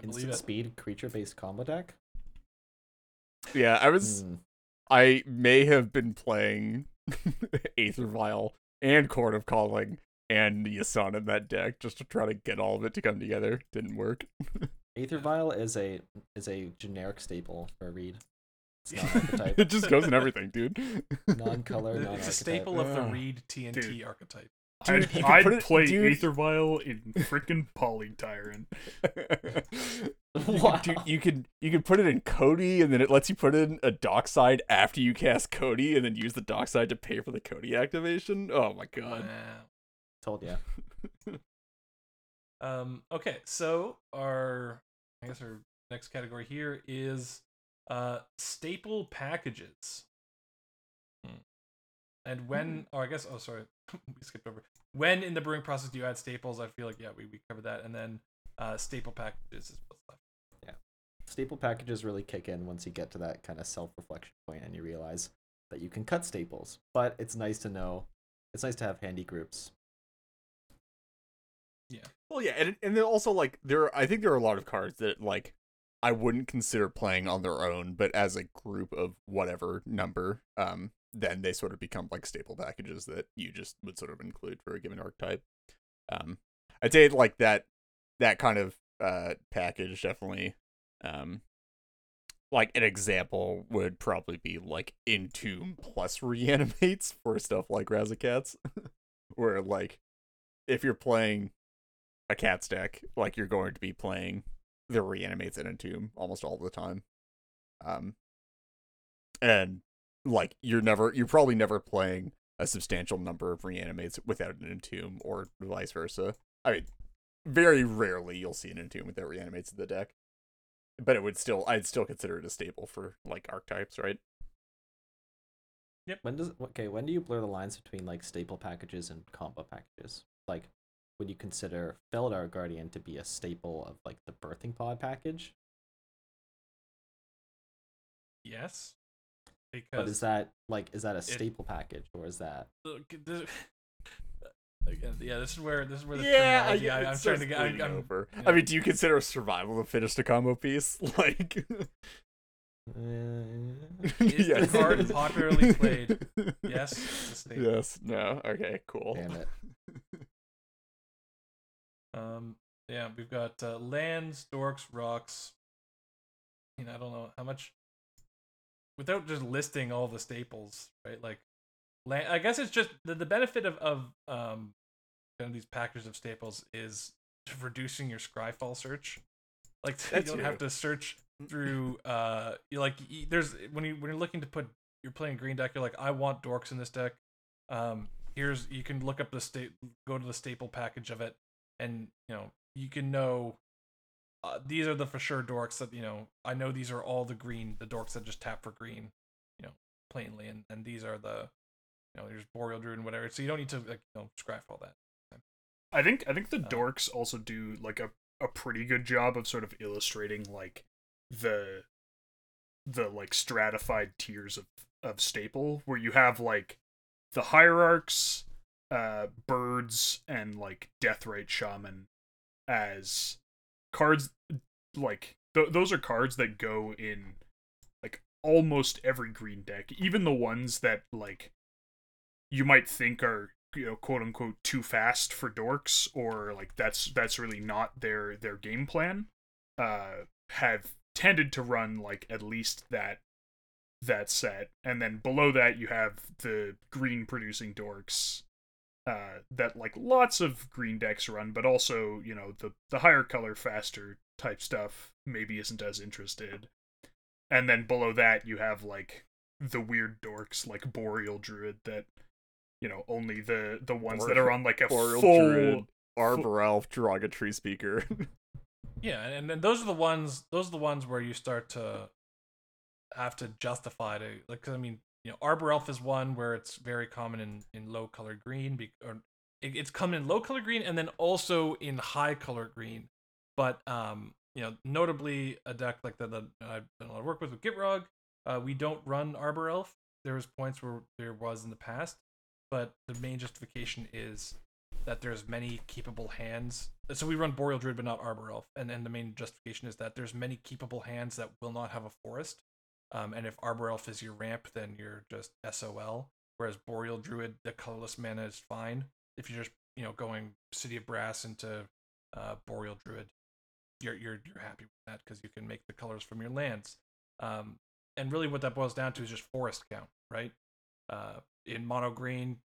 Instant speed creature based combo deck. Yeah, I was. Mm. I may have been playing Aether Vial and Chord of Calling and Yisan in that deck just to try to get all of it to come together. Didn't work. Aether Vial is a is a generic staple for Reed. it just goes in everything, dude. Non-color, non It's a staple of the Reed TNT dude. archetype. Dude, I'd, I'd play dude. Aether Vial in freaking Poly Tyrant. Wow. Dude, you could you could put it in Codie, and then it lets you put in a dockside after you cast Codie, and then use the dockside to pay for the Codie activation. Oh my god! Wow. Told ya. um. Okay, so our I guess our next category here is uh staple packages. Hmm. And when, mm. oh, I guess, oh, sorry, we skipped over. When in the brewing process do you add staples? I feel like, yeah, we, we covered that. And then uh, staple packages is what's left. Yeah. Staple packages really kick in once you get to that kind of self reflection point and you realize that you can cut staples. But it's nice to know, it's nice to have handy groups. Yeah. Well, yeah. And, and then also, like, there, I think there are a lot of cards that, like, I wouldn't consider playing on their own, but as a group of whatever number, um, then they sort of become like staple packages that you just would sort of include for a given archetype. Um, I'd say like that that kind of uh package definitely um like an example would probably be like Entomb plus reanimates for stuff like Razaketh, where like if you're playing a cat stack, like you're going to be playing the reanimates and Entomb almost all the time. Um, and like you're never you're probably never playing a substantial number of reanimates without an entomb or vice versa. I mean, very rarely you'll see an entomb without reanimates in the deck. But it would still I'd still consider it a staple for like archetypes, right? Yep. When does okay, when do you blur the lines between like staple packages and combo packages? Like would you consider Felidar Guardian to be a staple of like the birthing pod package? Yes. Because but is that like is that a staple it, package or is that? yeah, this is where this is where the yeah, I, I, am trying to get. I, am over. Yeah. I mean, do you consider a survival the fittest a combo piece? Like, uh, is yes. the card popularly played? Yes. Yes. No. Okay. Cool. Damn it. um. Yeah, we've got uh, lands, dorks, rocks. You know, I don't know how much without just listing all the staples, right? Like, I guess it's just the, the benefit of of um kind of these packages of staples is reducing your scryfall search. Like you don't have to search through uh you like there's when you when you're looking to put you're playing green deck you're like I want dorks in this deck. Um here's you can look up the state go to the staple package of it and you know you can know uh, these are the for sure dorks that you know i know these are all the green the dorks that just tap for green you know plainly and and these are the you know there's boreal druid and whatever so you don't need to like you know scrap all that. I think i think the uh, dorks also do like a, a pretty good job of sort of illustrating like the the like stratified tiers of of staple where you have like the hierarchs uh birds and like deathrite shaman as cards like th- those are cards that go in like almost every green deck even the ones that like you might think are you know quote unquote too fast for dorks or like that's that's really not their their game plan uh have tended to run like at least that that set. And then below that you have the green producing dorks uh that like lots of green decks run but also you know the the higher color faster type stuff maybe isn't as interested. And then below that you have like the weird dorks like boreal druid that you know only the the ones that are on like a Boreal full Druid, Arbor Elf, Derogatory Speaker. Yeah, and, and those are the ones. Those are the ones where you start to have to justify to like cause, I mean, you know, Arbor Elf is one where it's very common in in low color green, be, or it, it's common in low color green and then also in high color green. But um, you know, notably a deck like the, the I've done a lot of work with with Gitrog, uh, we don't run Arbor Elf. There was points where there was in the past, but the main justification is that there's many keepable hands. So we run Boreal Druid, but not Arbor Elf, and then the main justification is that there's many keepable hands that will not have a forest. Um, and if Arbor Elf is your ramp, then you're just SOL. Whereas Boreal Druid, the colorless mana is fine. If you're just you know going City of Brass into uh, Boreal Druid, you're you're you're happy with that because you can make the colors from your lands. Um, and really, what that boils down to is just forest count, right? Uh, in mono green,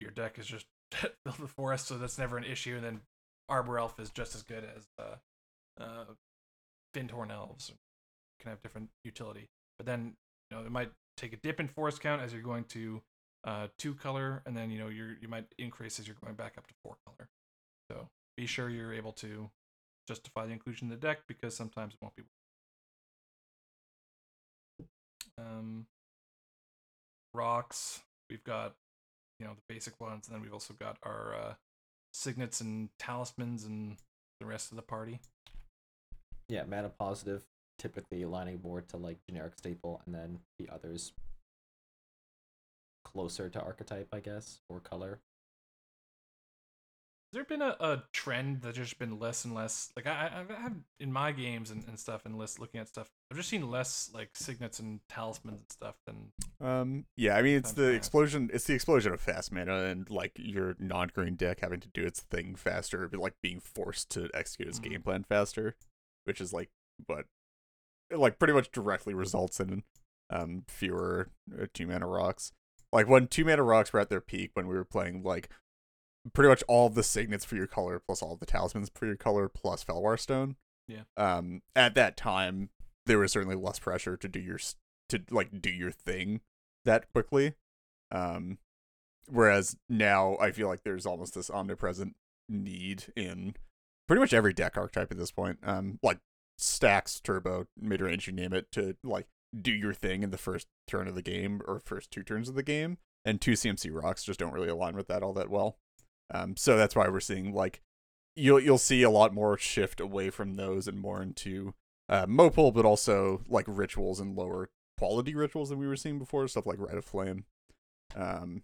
your deck is just filled with forest, so that's never an issue. And then Arbor Elf is just as good as uh, uh, Fyndhorn Elves. Can have different utility, but then you know it might take a dip in forest count as you're going to uh, two color, and then you know you you might increase as you're going back up to four color. So be sure you're able to justify the inclusion in the deck because sometimes it won't be. Um, rocks. We've got you know the basic ones, and then we've also got our uh, signets and talismans and the rest of the party. Yeah, mana positive, typically aligning more to like generic staple, and then the others closer to archetype, I guess, or color. Has there been a, a trend that's just been less and less? Like I, I- I've had in my games and, and stuff, and list looking at stuff. I've just seen less like signets and talismans and stuff than Um, yeah, I mean it's the fast. explosion. It's the explosion of fast mana and like your non-green deck having to do its thing faster, but like being forced to execute its Mhm. game plan faster, which is like what, it, like pretty much directly results in um fewer uh, two mana rocks. Like when two mana rocks were at their peak, when we were playing like pretty much all of the signets for your color plus all of the talismans for your color plus Felwar Stone. Yeah. Um, at that time, there was certainly less pressure to do your s- to like do your thing that quickly. Um, whereas now I feel like there's almost this omnipresent need in pretty much every deck archetype at this point. Um, like stacks, turbo, mid range, you name it, to like do your thing in the first turn of the game or first two turns of the game. And two CMC rocks just don't really align with that all that well. Um, so that's why we're seeing like you'll you'll see a lot more shift away from those and more into uh, Mopul, but also like rituals and lower quality rituals than we were seeing before, stuff like Rite of Flame. Um,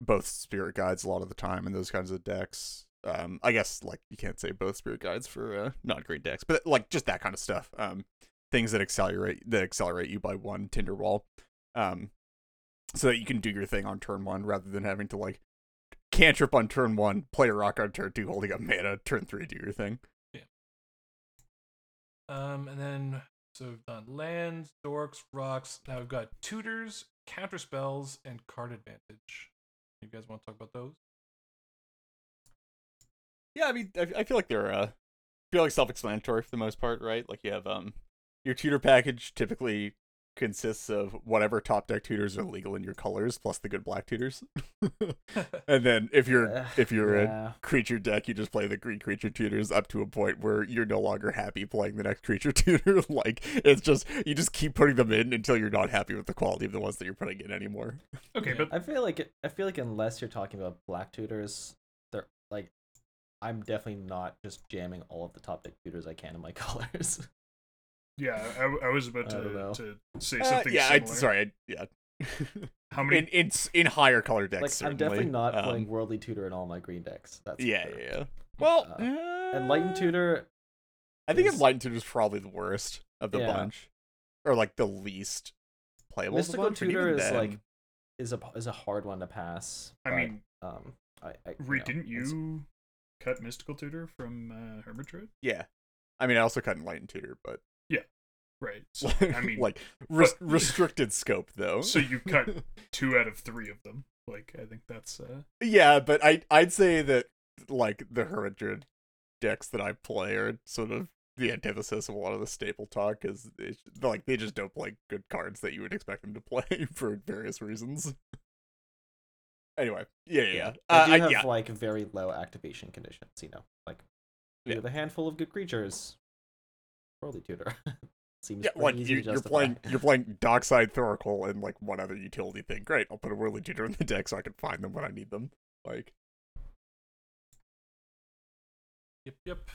both spirit guides a lot of the time and those kinds of decks. Um, I guess like you can't say both spirit guides for uh, not great decks, but like just that kind of stuff. Um, things that accelerate that accelerate you by one Tinder wall. Um, so that you can do your thing on turn one rather than having to like cantrip on turn one, play a rock on turn two, holding up mana, turn three, do your thing. Yeah. Um, and then so we've done lands, dorks, rocks. Now we've got tutors, counter spells, and card advantage. You guys want to talk about those? Yeah, I mean, I, I feel like they're uh, feel like self-explanatory for the most part, right? Like you have um, your tutor package typically consists of whatever top deck tutors are legal in your colors plus the good black tutors, and then if you're Uh, if you're a creature deck, you just play the green creature tutors up to a point where you're no longer happy playing the next creature tutor. like it's just you just keep putting them in until you're not happy with the quality of the ones that you're putting in anymore. Okay, Yeah. but I feel like it, I feel like unless you're talking about black tutors, they're like I'm definitely not just jamming all of the top deck tutors I can in my colors. Yeah, I, I was about I to, to say Uh, something yeah, I, sorry, I, yeah. How many? in in in higher color decks? like certainly. I'm definitely not Um, playing worldly tutor in all my green decks. That's Yeah, sure. yeah, yeah. Well, Uh, Enlightened uh, tutor, I think Enlightened Tutor is probably the worst of the Yeah. bunch, or like the least playable. of mystical bunch, tutor even is like is a is a hard one to pass. I but, mean, um, I, I Re, know, didn't it's- you cut Mystical Tutor from uh, Hermit Druid? Yeah. I mean, I also cut Enlightened Tutor, but Right. So I mean, like res- but- restricted scope though. so you cut two out of three of them. Like I think that's uh yeah, but I I'd say that like the Hermit Druid decks that I play are sort of the antithesis of a lot of the staple talk because like they just don't play good cards that you would expect them to play for various reasons. anyway, yeah, yeah, yeah. They Uh, do I- have yeah. like very low activation conditions. You know, like Yeah. with a handful of good creatures. Worldly tutor seems Yeah, pretty what you, you're playing? You're playing Dockside Thoracle and like one other utility thing. Great, I'll put a Worldly Tutor in the deck so I can find them when I need them. Like, Yep, yep.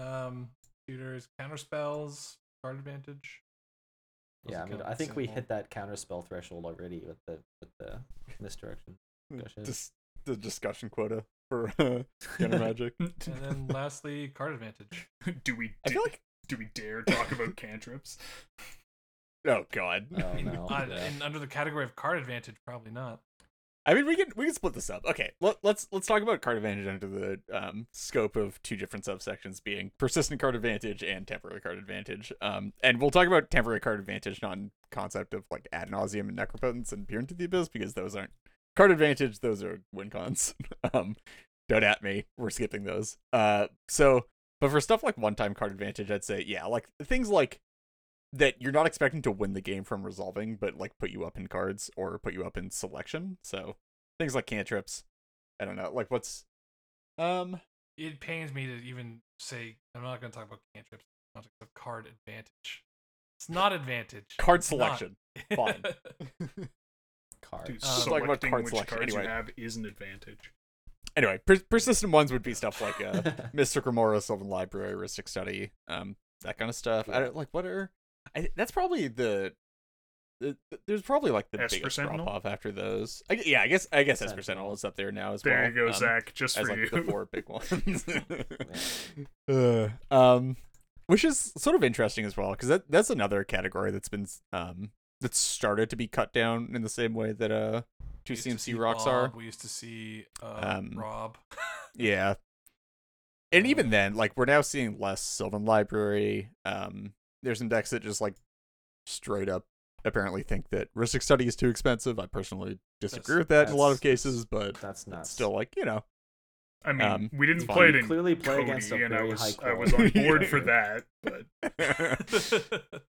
Um, tutors, counter spells, card advantage. Those Yeah, I mean, I think we hit that counterspell threshold already with the with the misdirection. Discussion. just the discussion quota for uh, Counter Magic. And then lastly, card advantage. do we I feel like do we dare talk about cantrips? oh god. Oh no! Uh, yeah. And under the category of card advantage, probably not. I mean, we can we can split this up. Okay, let, let's let's talk about card advantage under the um, scope of two different subsections, being persistent card advantage and temporary card advantage. Um, and we'll talk about temporary card advantage, non concept of like ad nauseam and necropotence and peer into the abyss, because those aren't card advantage. Those are win cons. um, don't at me. We're skipping those. Uh, so but for stuff like one time card advantage, I'd say yeah, like things like that you're not expecting to win the game from resolving, but like put you up in cards or put you up in selection. So things like cantrips. I don't know. Like what's um It pains me to even say I'm not going to talk about cantrips in the context of card advantage. It's not advantage. card It's not. selection. Fine. Card. Dude, talking about selecting card which selection, cards anyway. you have is an advantage. Anyway, per- persistent ones would be stuff like uh Mystic Remora, Sylvan Library, Rhystic Study, um, that kind of stuff. I don't like what are I that's probably the, the there's probably like the Esper biggest Sentinel? drop off after those. I, yeah, I guess I guess Esper Sentinel. Sentinel is up there now as There well. There you go, um, Zach. Just as for like you. the four big ones. uh, um, which is sort of interesting as well because that that's another category that's been um that's started to be cut down in the same way that uh two We CMC see rocks are. We used to see uh, Um, Rob. Yeah. And even then, like we're now seeing less Sylvan Library. Um, there's some decks that just like straight up apparently think that Rhystic Study is too expensive. I personally disagree That's- with that in a lot of cases, but That's it's nuts. still like you know. I mean, um, we didn't play it Clearly play Codie, against a and I very was high I was on board for that. But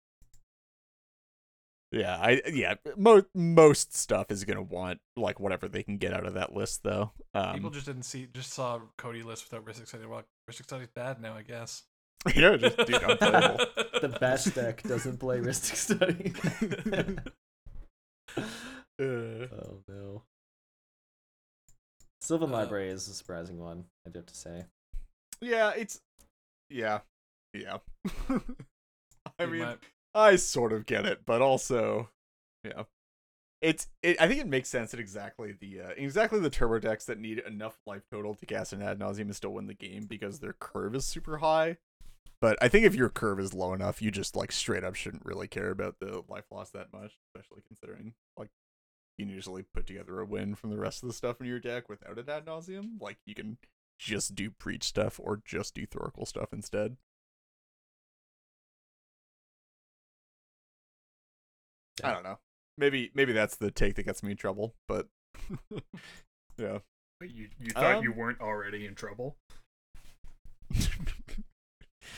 yeah, I yeah most most stuff is gonna want like whatever they can get out of that list though. People Um, just didn't see, just saw Codie list without Rhystic Study. Well, Rhystic Study's bad now, I guess. you know, just dude, unplayable. the best deck doesn't play Rhystic Study. Uh, oh no. Sylvan Uh, Library is a surprising one, I do have to say. yeah, it's yeah, yeah. I mean, my- I sort of get it, but also, yeah, it's. It, I think it makes sense that exactly the uh, exactly the turbo decks that need enough life total to cast an ad nauseam and still win the game because their curve is super high. But I think if your curve is low enough, you just like straight up shouldn't really care about the life loss that much, especially considering like you can usually put together a win from the rest of the stuff in your deck without an ad nauseam. Like you can just do Breach stuff or just do thoracle stuff instead. I don't know. Maybe maybe that's the take that gets me in trouble, but yeah. But you you thought you Um, weren't already in trouble?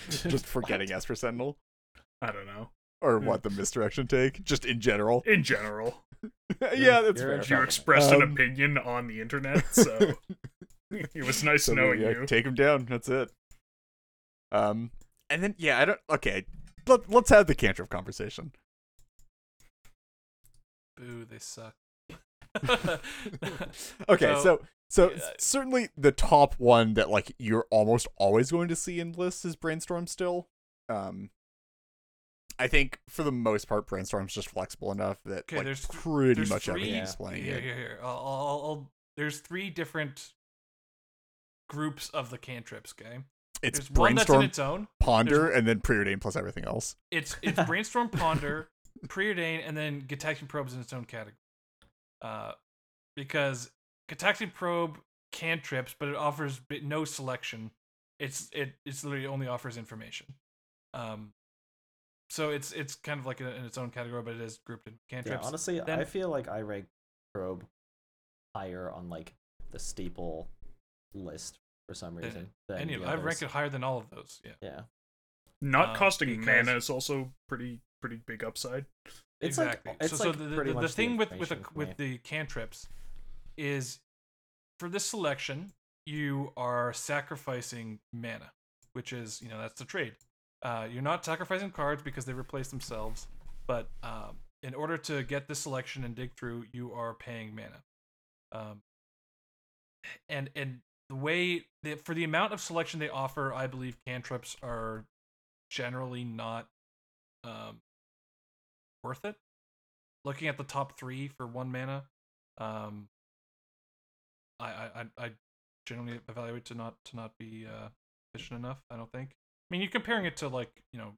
Just forgetting Esper Sentinel. I don't know. Or what the misdirection take? Just in general. In general, yeah, that's you're fair. you expressed an Um, opinion on the internet, so it was nice So, knowing yeah, you. Take him down. That's it. Um, and then yeah, I don't. Okay, let let's have the cantrip conversation. Boo, they suck. okay, So, so so yeah. certainly the top one that like you're almost always going to see in lists is brainstorm still. Um, I think for the most part, brainstorm's just flexible enough that Okay, like there's th- pretty there's much three- everything's playing here, here, here. I'll, I'll, I'll, there's three different groups of the cantrips. Okay, It's there's one that's in brainstorm, its own. ponder, and then preordain plus everything else. It's it's brainstorm, ponder, preordain, and then Gitaxian Probe's in its own category. uh, because Gitaxian Probe cantrips, but it offers no selection. It's it it's literally only offers information. Um, so it's it's kind of like a, in its own category, but it is grouped in cantrips. Yeah, honestly, then, I feel like I rank Probe higher on like the staple list for some reason. Than any of I rank it higher than all of those. Yeah. Yeah. Not uh, costing mana is also pretty pretty big upside. It's exactly. Like, it's so, like so the, the, the thing with with the, with the cantrips is for this selection you are sacrificing mana, which is you know that's the trade. Uh, you're not sacrificing cards because they replace themselves, but um, in order to get this selection and dig through, you are paying mana. Um, and and the way that for the amount of selection they offer, I believe cantrips are generally not um, worth it. Looking at the top three for one mana, um, I, I I generally evaluate to not to not be uh, efficient enough. I don't think. I mean, you're comparing it to like you know,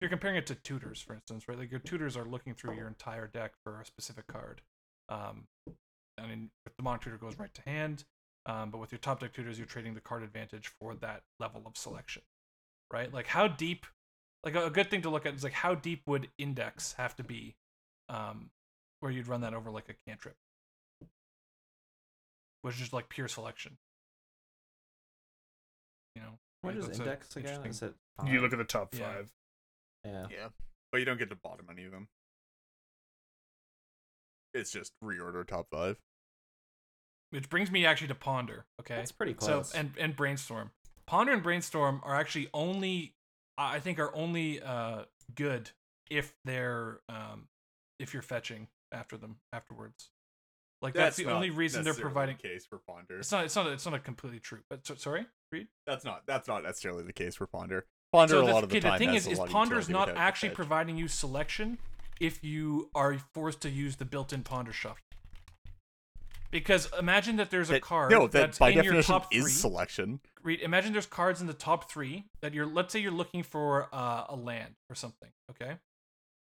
you're comparing it to tutors, for instance, right? Like your tutors are looking through your entire deck for a specific card. Um, I mean, if the Monarch tutor goes right to hand, um, but with your top deck tutors, you're trading the card advantage for that level of selection, right? Like how deep, like a, good thing to look at is like how deep would index have to be, um, where you'd run that over like a cantrip, which is like pure selection. You know, what what is index again? Is it five? You look at the top yeah. five. Yeah. Yeah, but you don't get to bottom any of them. It's just reorder top five. Which brings me actually to Ponder. Okay, it's pretty close. So and and Brainstorm, Ponder and Brainstorm are actually only, I think, are only uh good if they're um if you're fetching after them afterwards. Like that's, that's the only reason they're providing the case for Ponder. It's not. It's not. It's not a completely true. But so, sorry, read. That's not. That's not necessarily the case for Ponder. Ponder so a lot of the time. okay, time. The thing is, is Ponder is not actually providing you selection if you are forced to use the built-in Ponder shuffle. Because imagine that there's a card no, that that's by in definition your top is three. selection. Read. Imagine there's cards in the top three that you're. Let's say you're looking for uh, a land or something. Okay.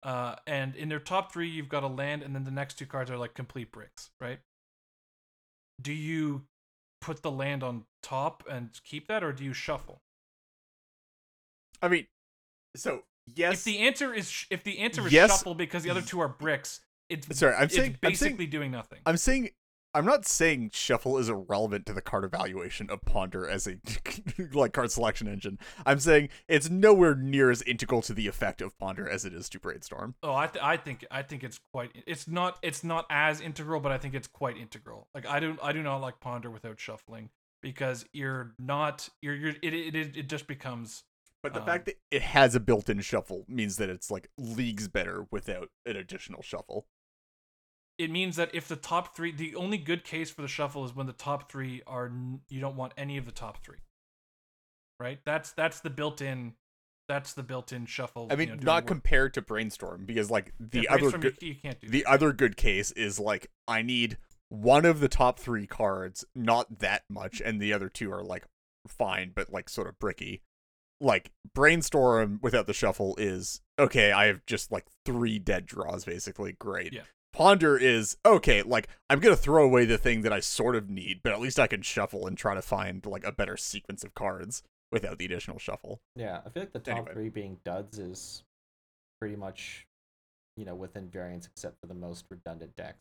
Uh, and in their top three, you've got a land, and then the next two cards are like complete bricks, right? Do you put the land on top and keep that, or do you shuffle? I mean, so yes. If the answer is if the answer is yes, shuffle because the other two are bricks, it's sorry. I'm saying basically I'm saying, doing nothing. I'm saying I'm not saying shuffle is irrelevant to the card evaluation of Ponder as a like card selection engine. I'm saying it's nowhere near as integral to the effect of Ponder as it is to Brainstorm. Oh, I, th- I think I think it's quite. It's not it's not as integral, but I think it's quite integral. Like I don't I do not like Ponder without shuffling because you're not you're you're it it it just becomes. But the um, fact that it has a built-in shuffle means that it's like leagues better without an additional shuffle it means that if the top three, the only good case for the shuffle is when the top three are you don't want any of the top three. Right. That's that's the built-in. That's the built-in shuffle. I mean, you know, not compared to brainstorm because like the yeah, other good, you, can't do the that. other good case is like I need one of the top three cards, not that much, and the other two are like fine, but like sort of bricky. Like brainstorm without the shuffle is okay. I have just like three dead draws, basically. Great. Yeah. Ponder is okay, like I'm gonna throw away the thing that I sort of need, but at least I can shuffle and try to find like a better sequence of cards without the additional shuffle. Yeah, I feel like the top anyway. three being duds is pretty much, you know, within variance except for the most redundant decks.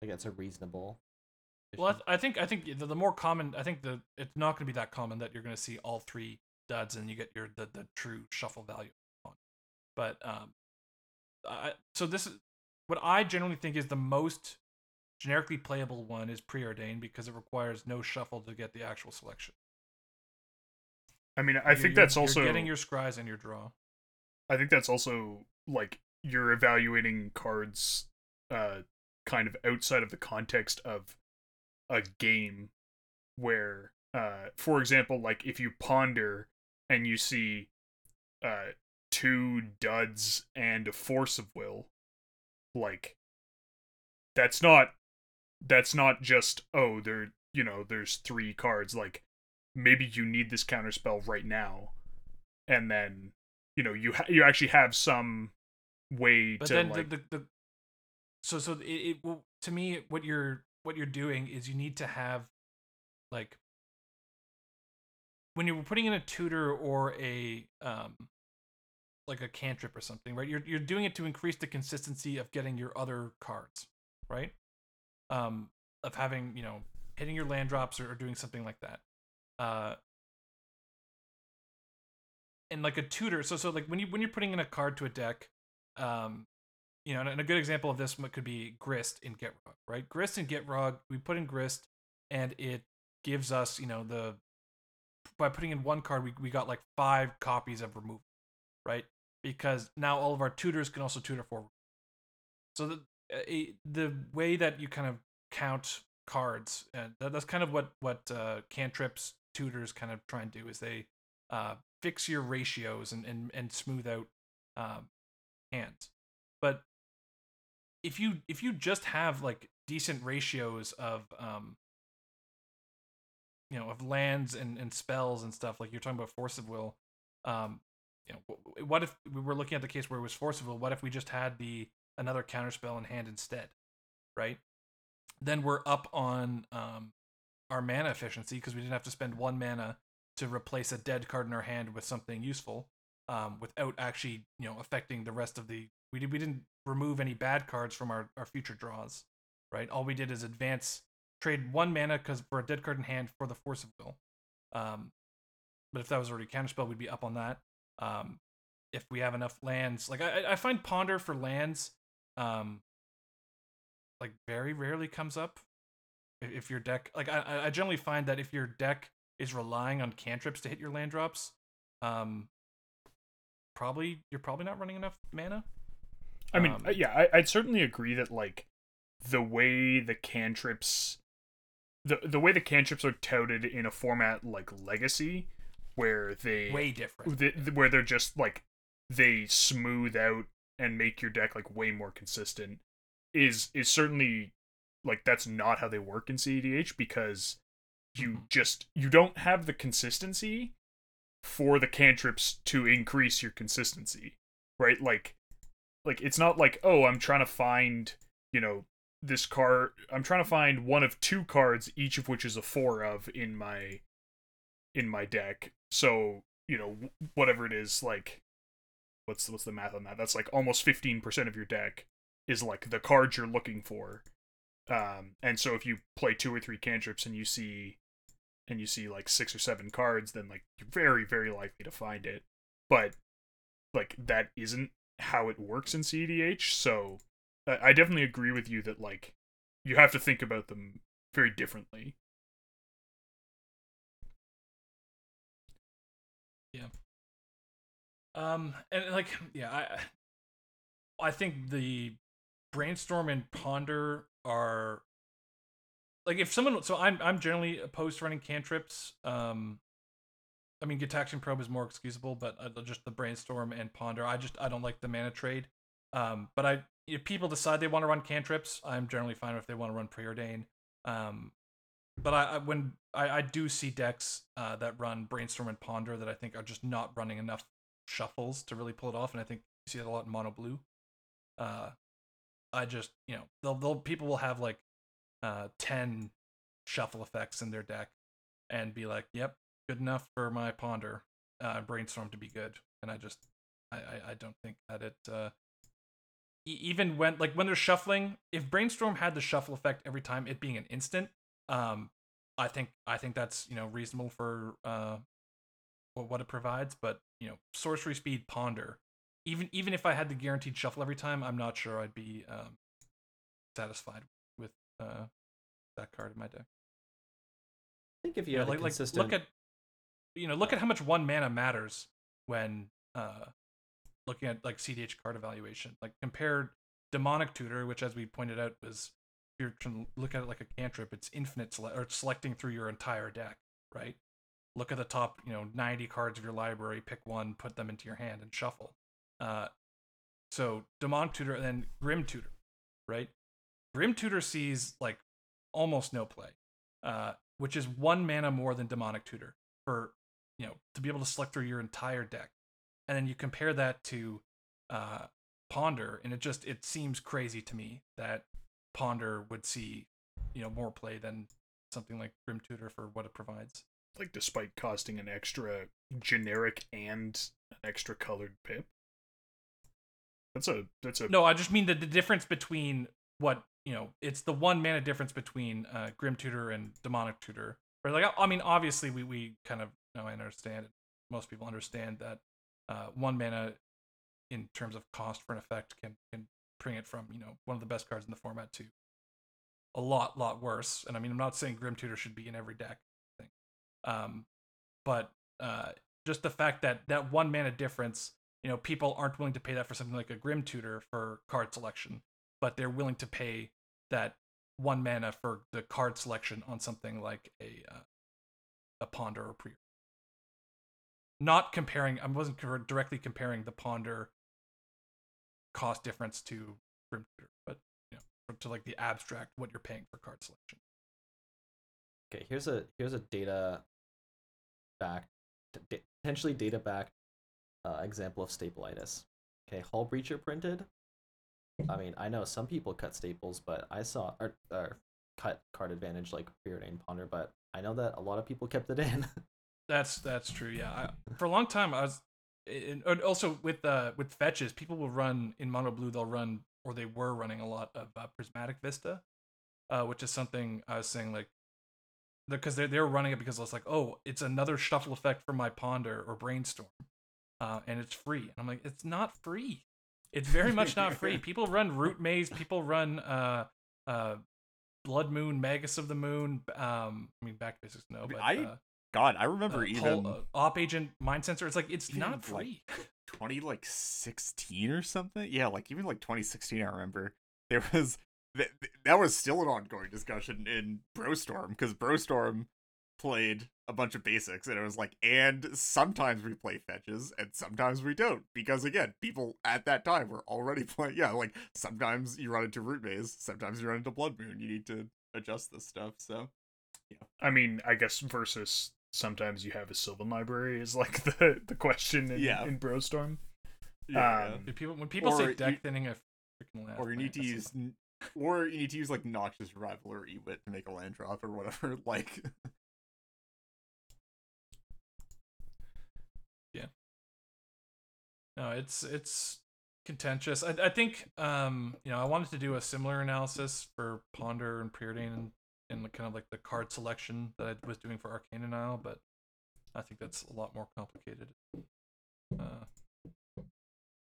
I think that's a reasonable. Well, I, th- I think I think the, the, more common, I think the it's not going to be that common that you're going to see all three duds and you get your the, the true shuffle value on. But um, I, so this is what I generally think is the most generically playable one is preordained because it requires no shuffle to get the actual selection. I mean, I you're, think that's also getting your scries and your draw. I think that's also like you're evaluating cards uh kind of outside of the context of a game where uh for example like if you ponder and you see uh two duds and a force of will like that's not that's not just oh there you know there's three cards like maybe you need this counter spell right now. And then you know you ha- you actually have some way but to then like... the, the, the so so it, it well, to me what you're what you're doing is you need to have like when you're putting in a tutor or a um like a cantrip or something, right? You're you're doing it to increase the consistency of getting your other cards, right? Um, of having you know hitting your land drops or, or doing something like that. Uh, and like a tutor, so so like when you when you're putting in a card to a deck, um, you know, and a good example of this could be Grist in Gitrog, right? Grist in Gitrog, we put in Grist, and it gives us, you know, the by putting in one card, we, we got like five copies of removal, right? Because now all of our tutors can also tutor for. So the uh, the way that you kind of count cards, and that, that's kind of what what uh, cantrips tutors kind of try and do is they uh, fix your ratios and and and smooth out um, hands. But if you if you just have like decent ratios of um you know of lands and, and spells and stuff like you're talking about force of will um you know what if we were looking at the case where it was will what if we just had the another counter spell in hand instead right then we're up on um our mana efficiency because we didn't have to spend one mana to replace a dead card in our hand with something useful um without actually you know affecting the rest of the we, did, we didn't remove any bad cards from our, our future draws, right? All we did is advance, trade one mana because for a dead card in hand for the Force of Will. Um, but if that was already counterspell, we'd be up on that. Um, if we have enough lands, like I, I find Ponder for lands, um, like very rarely comes up. If, if your deck, like I, I generally find that if your deck is relying on cantrips to hit your land drops, um, probably you're probably not running enough mana. I mean, um, yeah, I, I'd certainly agree that like the way the cantrips, the the way the cantrips are touted in a format like Legacy, where they way different, where they're just like they smooth out and make your deck like way more consistent, is is certainly like that's not how they work in CEDH because you mm-hmm. just you don't have the consistency for the cantrips to increase your consistency, right? Like like it's not like oh i'm trying to find you know this card i'm trying to find one of two cards each of which is a four of in my in my deck so you know whatever it is like what's what's the math on that that's like almost 15% of your deck is like the cards you're looking for um and so if you play two or three cantrips and you see and you see like six or seven cards then like you're very very likely to find it but like that isn't how it works in CEDH. So I definitely agree with you that like you have to think about them very differently. Yeah. Um and like yeah, I I think the brainstorm and ponder are like if someone so I'm I'm generally opposed to running cantrips um I mean, Gitaxian Probe is more excusable, but uh, just the Brainstorm and Ponder, I just I don't like the mana trade. Um, but I if people decide they want to run cantrips, I'm generally fine if they want to run Preordain. Um, but I, I when I, I do see decks uh, that run Brainstorm and Ponder that I think are just not running enough shuffles to really pull it off, and I think you see that a lot in Mono Blue. Uh, I just you know they'll they'll people will have like uh ten shuffle effects in their deck and be like, yep, good enough for my ponder uh, brainstorm to be good, and I just I I, I don't think that it uh, even when like when they're shuffling, if brainstorm had the shuffle effect every time, it being an instant, um, I think I think that's you know reasonable for uh what it provides, but you know sorcery speed ponder, even even if I had the guaranteed shuffle every time, I'm not sure I'd be um satisfied with uh that card in my deck. I think if you yeah, like, consistent... like look at you know, look at how much one mana matters when uh looking at like CDH card evaluation. Like compared demonic tutor, which as we pointed out was you're trying to look at it like a cantrip, it's infinite sele- or selecting through your entire deck, right? Look at the top, you know, 90 cards of your library, pick one, put them into your hand and shuffle. Uh so demonic tutor and then grim tutor, right? Grim tutor sees like almost no play. Uh which is one mana more than demonic tutor for you know to be able to select through your entire deck and then you compare that to uh Ponder, and it just it seems crazy to me that Ponder would see you know more play than something like Grim Tutor for what it provides. Like despite costing an extra generic and an extra colored pip. That's a that's a no. I just mean the, the difference between what you know. It's the one mana difference between uh, Grim Tutor and Demonic Tutor. Or like I mean, obviously we we kind of know I understand. It. Most people understand that uh, one mana in terms of cost for an effect can can bring it from you know one of the best cards in the format to a lot lot worse. And I mean, I'm not saying Grim Tutor should be in every deck, thing, um, but uh, just the fact that that one mana difference, you know, people aren't willing to pay that for something like a Grim Tutor for card selection, but they're willing to pay that one mana for the card selection on something like a uh, a Ponder or Pre. Not comparing, I wasn't directly comparing the Ponder cost difference to Grim Tutor, but you know, to like the abstract what you're paying for card selection. Okay, here's a here's a data back potentially data back uh, example of stapleitis. Okay, Hullbreacher printed. I mean, I know some people cut staples, but I saw or, or cut card advantage like Preordained Ponder, but I know that a lot of people kept it in. that's that's true. Yeah, I, for a long time I was, and also with uh with fetches, people will run in mono blue. They'll run or they were running a lot of uh, prismatic vista, uh, which is something I was saying like because they're they're running it because it's like oh it's another shuffle effect for my ponder or brainstorm, uh, and it's free. And I'm like it's not free. It's very much not free. People run root maze. People run uh uh blood moon, magus of the moon. Um, I mean back basics no, but I uh, God I remember uh, even uh, op agent Mindcensor. It's like it's not free. Like 20 like 16 or something. Yeah, like even like 2016. I remember there was that, that was still an ongoing discussion in Brostorm because Brostorm played a bunch of basics and it was like and sometimes we play fetches and sometimes we don't because again people at that time were already playing yeah like sometimes you run into root maze sometimes you run into blood moon you need to adjust this stuff so yeah i mean i guess versus sometimes you have a sylvan library is like the the question in, yeah. in brostorm yeah, um, yeah. people when people say deck thinning a freaking or you need to use or you need to use like Noxious Revival or Ewit to make a land drop or whatever. Like, yeah. No, it's it's contentious. I I think um you know I wanted to do a similar analysis for Ponder and Preordain and and kind of like the card selection that I was doing for Arcane Isle, but I think that's a lot more complicated. Uh,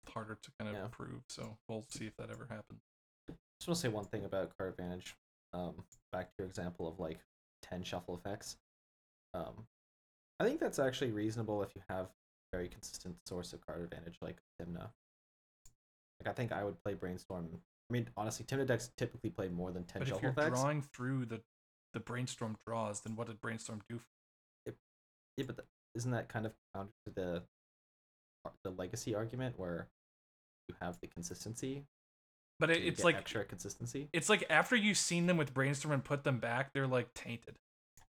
harder to kind of yeah. prove. So we'll see if that ever happens just want to say one thing about card advantage. Um, back to your example of like ten shuffle effects. Um, I think that's actually reasonable if you have a very consistent source of card advantage like Tymna. Like I think I would play Brainstorm. I mean, honestly, Tymna decks typically play more than ten but shuffle effects. But if you're drawing through the the Brainstorm draws, then what did Brainstorm do? It, yeah, but the, isn't that kind of counter to the the legacy argument where you have the consistency but it, it's like extra consistency. It's like after you've seen them with brainstorm and put them back, they're like tainted,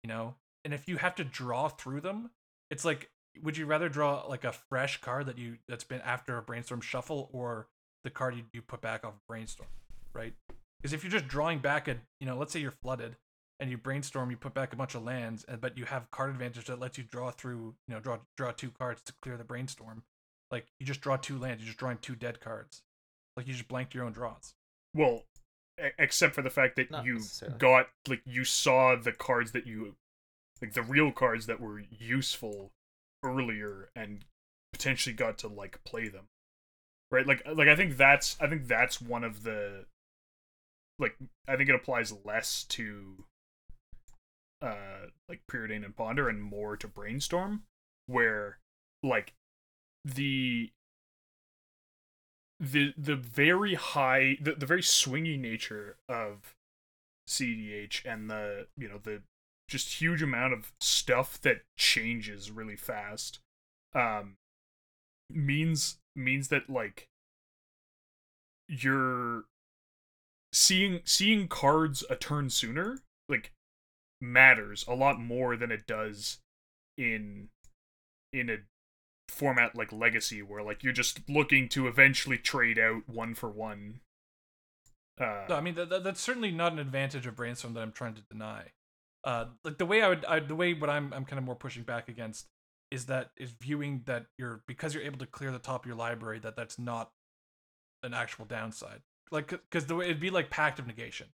you know. And if you have to draw through them, it's like, would you rather draw like a fresh card that you that's been after a brainstorm shuffle, or the card you, you put back off brainstorm, right? Because if you're just drawing back a, you know, let's say you're flooded and you brainstorm, you put back a bunch of lands, and but you have card advantage that lets you draw through, you know, draw draw two cards to clear the brainstorm. Like you just draw two lands, you're just drawing two dead cards. Like you just blanked your own draws. Well, except for the fact that Not you got like you saw the cards that you like the real cards that were useful earlier and potentially got to like play them. Right? Like uh, like I think that's I think that's one of the like I think it applies less to uh like Preordain and Ponder and more to Brainstorm where like the the the very high the, the very swingy nature of CDH and the you know the just huge amount of stuff that changes really fast um means means that like you're seeing seeing cards a turn sooner like matters a lot more than it does in in a format like Legacy, where like you're just looking to eventually trade out one for one. Uh, no, I mean that, that's certainly not an advantage of brainstorm that I'm trying to deny. Uh, like the way I would, I, the way what I'm, I'm kind of more pushing back against is that is viewing that you're because you're able to clear the top of your library that that's not an actual downside. Like because the way it'd be like pact of negation,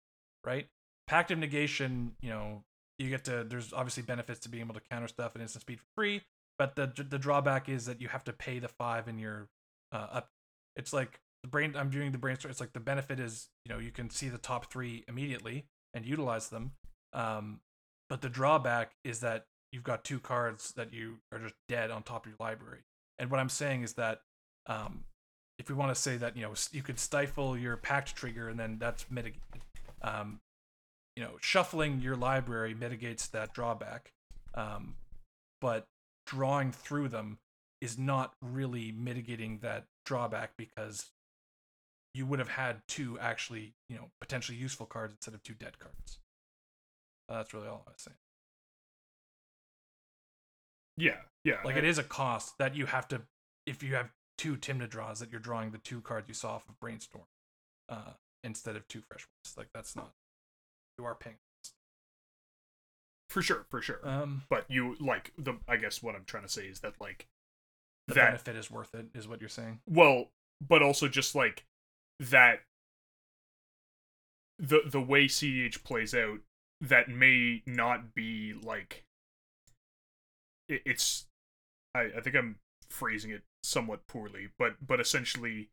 right? Pact of negation, you know, you get to there's obviously benefits to being able to counter stuff at instant speed for free, but the the drawback is that you have to pay the five in your uh, up. It's like the brain. I'm doing the brainstorm. It's like the benefit is you know you can see the top three immediately and utilize them. Um, but the drawback is that you've got two cards that you are just dead on top of your library. And what I'm saying is that um, if we want to say that you know you could stifle your pact trigger and then that's mitigated. Um, you know, shuffling your library mitigates that drawback, um, but drawing through them is not really mitigating that drawback because you would have had two actually, you know, potentially useful cards instead of two dead cards. Uh, that's really all I was saying. Yeah, yeah. Like I, it is a cost that you have to if you have two Tymna draws that you're drawing the two cards you saw off of Brainstorm, uh, instead of two fresh ones. Like that's not you are paying. For sure, for sure. Um, but you like the. I guess what I'm trying to say is that like the that, benefit is worth it, is what you're saying. Well, but also just like that. The the way CDH plays out, that may not be like it, it's I, I think I'm phrasing it somewhat poorly, but but essentially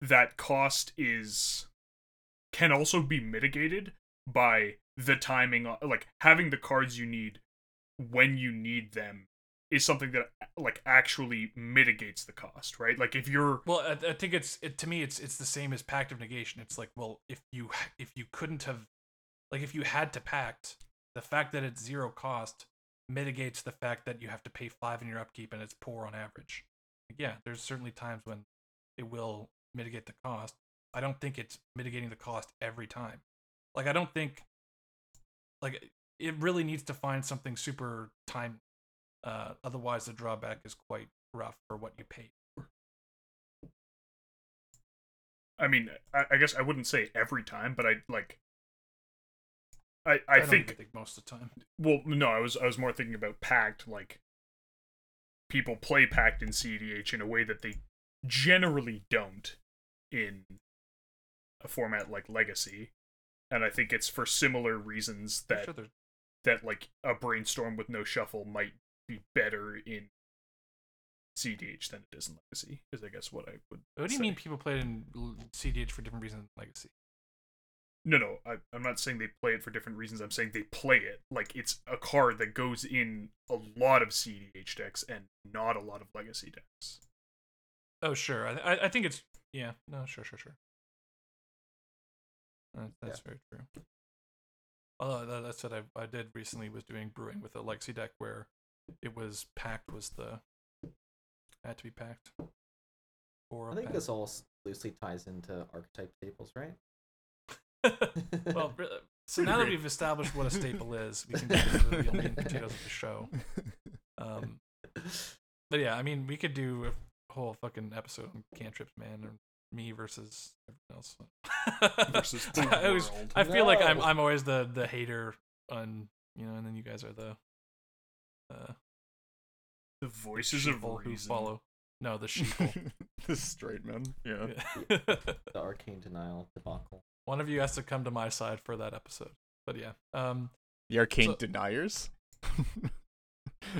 that cost is can also be mitigated by the timing uh, like having the cards you need when you need them is something that like actually mitigates the cost right like if you're well i, I think it's it, to me it's it's the same as pact of negation it's like well if you if you couldn't have like if you had to pact the fact that it's zero cost mitigates the fact that you have to pay five in your upkeep and it's poor on average. Yeah, there's certainly times when it will mitigate the cost. I don't think it's mitigating the cost every time. Like I don't think like it really needs to find something super time uh otherwise the drawback is quite rough for what you pay. I mean, I, I guess I wouldn't say every time, but I like I, I, I think, think most of the time. Well, no, I was I was more thinking about Pact. Like people play Pact in CDH in a way that they generally don't in a format like Legacy, and I think it's for similar reasons that sure that like a brainstorm with no shuffle might be better in CDH than it is in Legacy. Is I guess what I would. What do you say. mean people play it in CDH for different reasons than Legacy? No, no, I, I'm not saying they play it for different reasons. I'm saying they play it like it's a card that goes in a lot of CDH decks and not a lot of Legacy decks. Oh, sure. I I think it's yeah. No, sure, sure, sure. That, that's yeah. very true. Although that, that's what I I did recently was doing brewing with a Lexi deck where it was packed was the had to be packed. Or I think pack. this all loosely ties into archetype staples, right? well, so now that we've established what a staple is, we can get into the real meat and potatoes of the show. Um, but yeah, I mean, we could do a whole fucking episode on cantrips, man, or me versus everyone else. versus the I, always, I feel no. like I'm I'm always the the hater on you know, and then you guys are the uh, the voices of reason. who follow. No, the sheeple. the straight men. Yeah. yeah. the arcane denial debacle. One of you has to come to my side for that episode. But yeah. Um, the arcane so, deniers?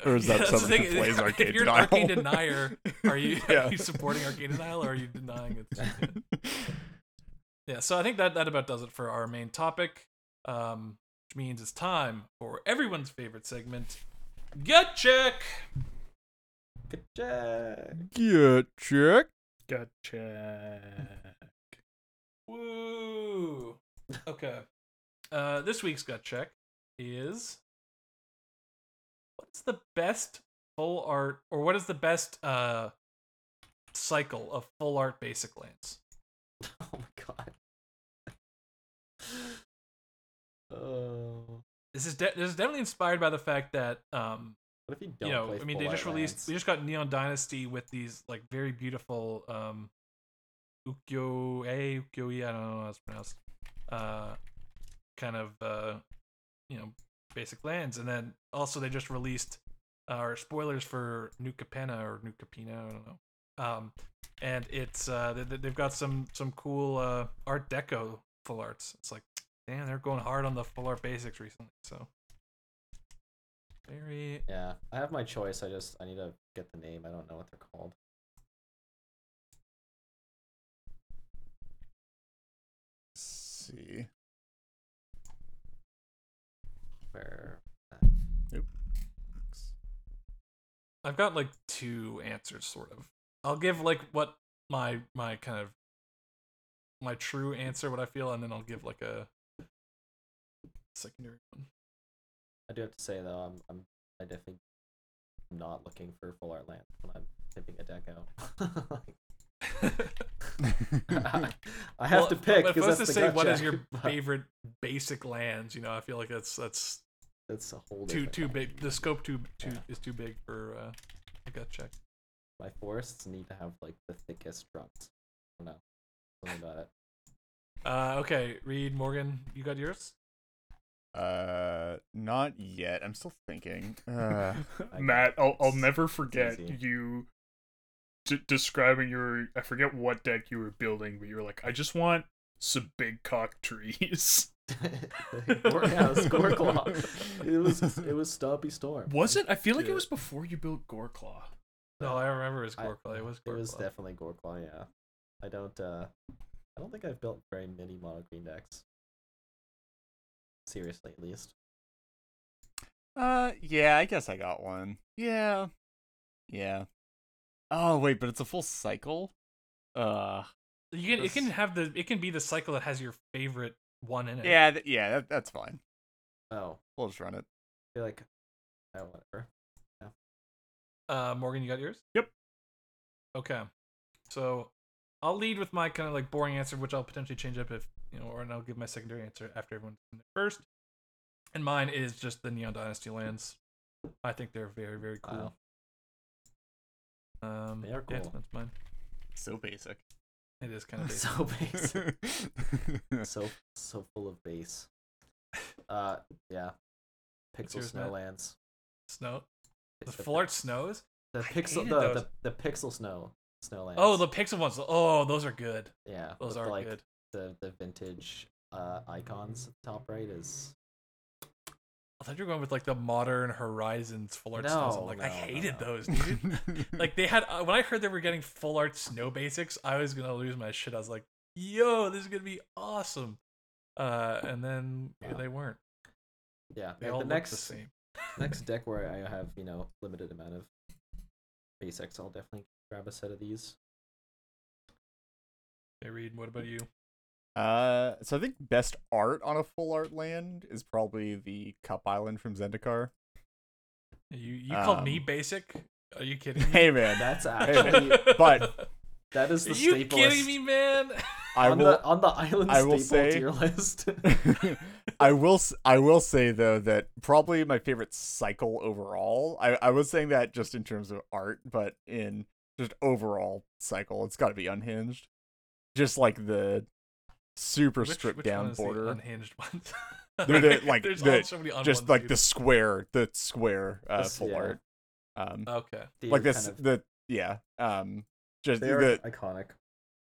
Or is that yeah, someone who plays arcane If you're denial? an arcane denier, are you, yeah. are you supporting arcane denial or are you denying it? yeah, so I think that, that about does it for our main topic. Um, which means it's time for everyone's favorite segment, Gut Check! Gut Check! Gut Check! Gut Check! Woo! Okay. Uh, this week's gut check is what's the best full art, or what is the best uh cycle of full art basic lands? Oh my god. Oh. This is de- this is definitely inspired by the fact that um What if you don't you know, I mean, they just released. lands? We just got Neon Dynasty with these like very beautiful um, ukiyo a ukiyo I don't know how it's pronounced. Uh, kind of uh, you know, basic lands, and then also they just released uh, or spoilers for New Capenna or New Capena, I don't know. Um, and it's uh, they, they've got some some cool uh Art Deco full arts. It's like, damn, they're going hard on the full art basics recently. So very Yeah, I have my choice. I just I need to get the name. I don't know what they're called. see. I've got like two answers, sort of. I'll give like what my my kind of my true answer, what I feel, and then I'll give like a secondary one. I do have to say though, I'm I'm I definitely not looking for full art land when I'm tipping a deck out. I have Well, to pick if I was to say what is your but favorite basic lands, you know, I feel like that's that's That's a whole too too thing. big. The scope too too Yeah. is too big for uh, a gut check. My forests need to have like the thickest trunks. I don't know. Something about it. Uh, okay, Reed Morgan, you got yours. Uh, not yet. I'm still thinking. Uh, Matt, I'll I'll never forget you d- describing your I forget what deck you were building, but you were like, I just want some big cock trees. Yeah, score claw. It was it was Stompy Storm. Was it? I feel like Yeah. it was before you built Goreclaw. No, I remember it was I- Goreclaw. It was It was Goreclaw. definitely Goreclaw, yeah. I don't uh I don't think I've built very many mono green decks. Seriously at least. uh, yeah. I guess I got one. Yeah, yeah. Oh wait, but it's a full cycle. Uh, You can it can have the it can be the cycle that has your favorite one in it. yeah, th- yeah. That, that's fine. Oh, We'll just run it. I feel like oh whatever. Uh, Morgan, you got yours? Yep. Okay. So I'll lead with my kind of like boring answer, which I'll potentially change up if you know, or and I'll give my secondary answer after everyone's done their first. And mine is just the Neon Dynasty lands. I think they're very, very cool. Um, They are yeah, cool. that's mine. So basic. It is kind of basic. so basic. so so full of base. Uh yeah. Pixel snowlands. Snow. The The full art snows. The pixel the, the the pixel snow snowlands. Oh, the pixel ones. Oh, those are good. yeah. Those are like good. the the vintage uh icons top right is I thought you were going with like the modern Horizons full art snows. I'm like, I no, no, hated no. those, dude. like they had uh, when I heard they were getting full art snow basics, I was gonna lose my shit. I was like, "Yo, this is gonna be awesome," uh, and then yeah, they weren't. yeah. They all the next the same. next deck where I have, you know, limited amount of basics, I'll definitely grab a set of these. Hey, Reed, what about you? Uh, so I think best art on a full art land is probably the Cup Island from Zendikar. You you called me Um, basic? Are you kidding me? Hey man, That's man. actually but that is the Are the you staple kidding me, man? I on will. the on the island I will staple say- tier list. I will. s- I will say though that probably my favorite cycle overall. I I was saying that just in terms of art, but in just overall cycle, it's got to be unhinged. Just like the super Which- stripped which down one is the border. unhinged ones. They're the- like, There's the- so many just unwanted like the square, the square uh, This- full yeah. art. Um, Okay. The like this, kind of- the yeah. Um, just they are the iconic.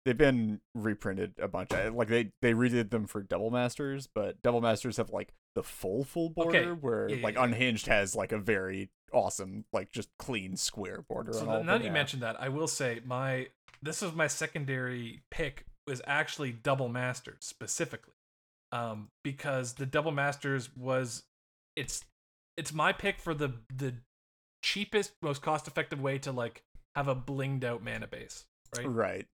they've been reprinted a bunch. I- Like they they redid them for Double Masters, but Double Masters have like the full full border, Okay, where yeah, like yeah, yeah. Unhinged has like a very awesome like just clean square border. So on th- all now of that you them. mentioned that, I will say my this is my secondary pick was actually Double Masters specifically, um, because the Double Masters was it's it's my pick for the the cheapest, most cost effective way to like have a blinged out mana base, right? right.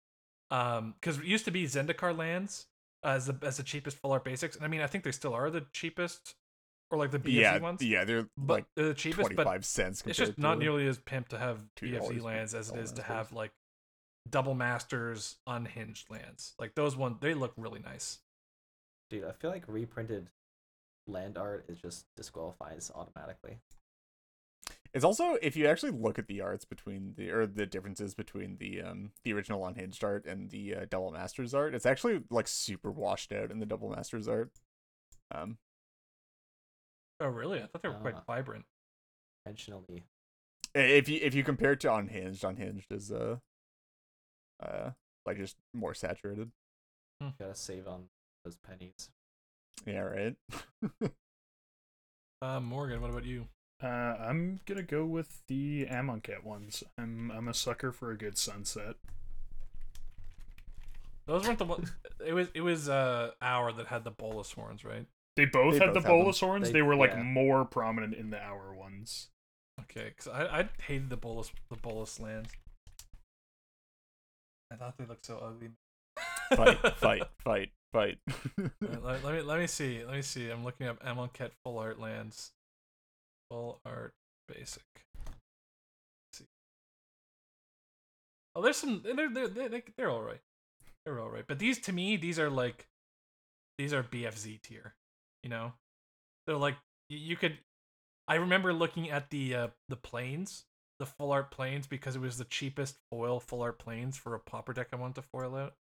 Um, because it used to be Zendikar lands as the as the cheapest full art basics, and I mean I think they still are the cheapest, or like the BFZ yeah, ones, yeah, they're but like they're the cheapest, twenty but five cents. it's just not nearly as pimp to have $2 BFZ for lands as it is to have like double masters unhinged lands. Like those ones, they look really nice. Dude, I feel like reprinted land art is just disqualifies automatically. It's also if you actually look at the arts between the or the differences between the um the original unhinged art and the uh, double masters art, it's actually like super washed out in the double masters art. Um. Oh really? I thought they were quite Uh, vibrant. Intentionally. If you if you compare it to unhinged, unhinged is uh uh like just more saturated. Gotta save on those pennies. Yeah, right. Uh, Morgan, what about you? Uh, I'm gonna go with the Amonkhet ones. I'm I'm a sucker for a good sunset. Those weren't the ones. It was it was uh hour that had the Bolas horns, right? They both They had both the have them. Bolas horns. They- They, were like yeah. more prominent in the hour ones. Okay, because I I hated the Bolas the Bolas lands. I thought they looked so ugly. fight, fight, fight, fight. let, let- let me let me see. Let me see. I'm looking up Amonkhet full art lands. Full art basic. Let's see. Oh, there's some. They're they're they're, they're all right. They're all right. But these to me, these are like, these are BFZ tier. You know, they're like you could. I remember looking at the uh the plains, the full art plains, because it was the cheapest foil full art plains for a popper deck I wanted to foil out.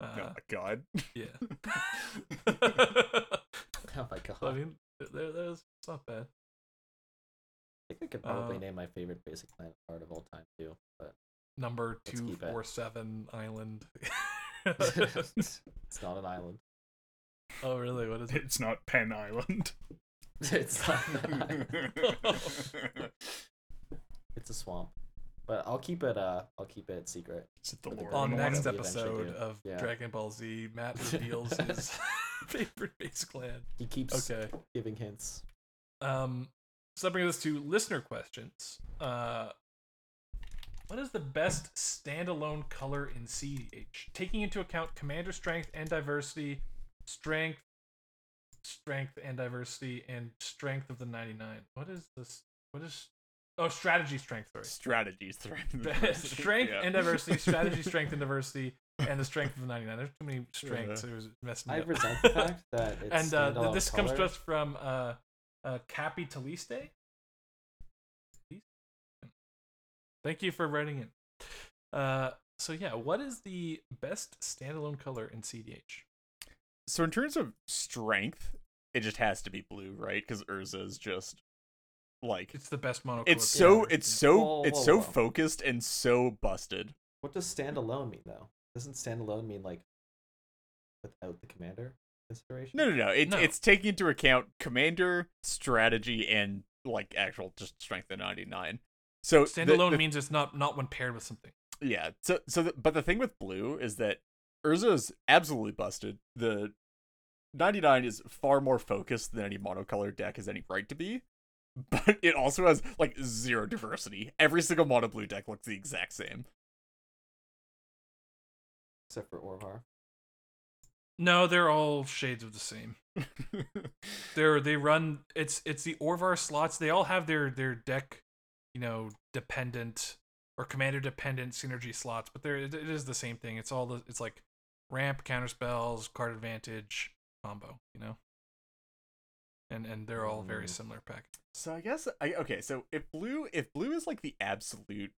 oh Uh, my god. yeah. Oh my god. I mean, there, there's it's not bad. I think I could probably uh, name my favorite basic planet art of all time too, but Number Let's two keep it. four seven island. it's not an island. oh really? What is it? It's not Penn Island. It's not an island. It's a swamp. But I'll keep it uh I'll keep it secret. Is the Lord On next one we eventually episode of Yeah. Dragon Ball Z, Matt reveals his favorite base clan. He keeps Okay. giving hints. Um, so that brings us to listener questions. Uh, what is the best standalone color in CDH? Taking into account commander strength and diversity, strength, strength and diversity, and strength of the 99. What is this? What is. Oh, strategy strength, sorry. Strategies, strength, strength Yeah. and diversity, strategy, strength and diversity, and the strength of the 99. There's too many strengths. It was messing me I up. resent the fact that it's and uh, th- standalone this comes to us from uh, uh, Cappy Taliste. Thank you for writing in. Uh, so yeah, what is the best standalone color in CDH? So in terms of strength, it just has to be blue, right? Because Urza is just like It's the best mono. it's so color. it's so Whoa, it's whoa, so whoa. focused and so busted. What does standalone mean though? Doesn't standalone mean like without the commander consideration? No, no, no. It, No. It's taking into account commander strategy and like actual just strength of ninety nine. So the- standalone the- means it's not not when paired with something. Yeah. So so the, but the thing with blue is that Urza is absolutely busted. The 99 is far more focused than any monocolor deck has any right to be. But it also has like zero diversity. Every single mono blue deck looks the exact same. Except for Orvar. No, they're all shades of the same. They're they run it's it's the Orvar slots. They all have their their deck, you know, dependent or commander dependent synergy slots, but there it is the same thing. It's all the it's like ramp, counter spells, card advantage, combo, you know. And and they're all very Mm. similar pack. so I guess I okay, so if blue if blue is like the absolute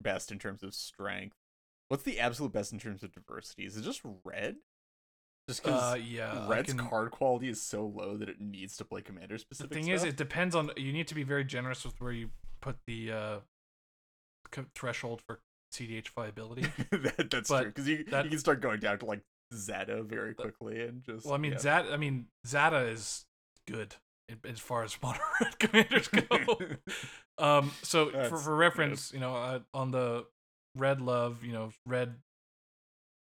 best in terms of strength, what's the absolute best in terms of diversity? Is it just red? Just because Uh yeah. Red's can- card quality is so low that it needs to play commander specific. the thing is it depends on you need to be very generous with where you put the uh threshold for CDH viability. that, that's But true because you that- you can start going down to like Zada very quickly and just. Well, I mean, yeah. Zat. I mean, Zada is good as far as mono red commanders go. um, so for, That's for reference, you know, uh, on the red love, you know, red,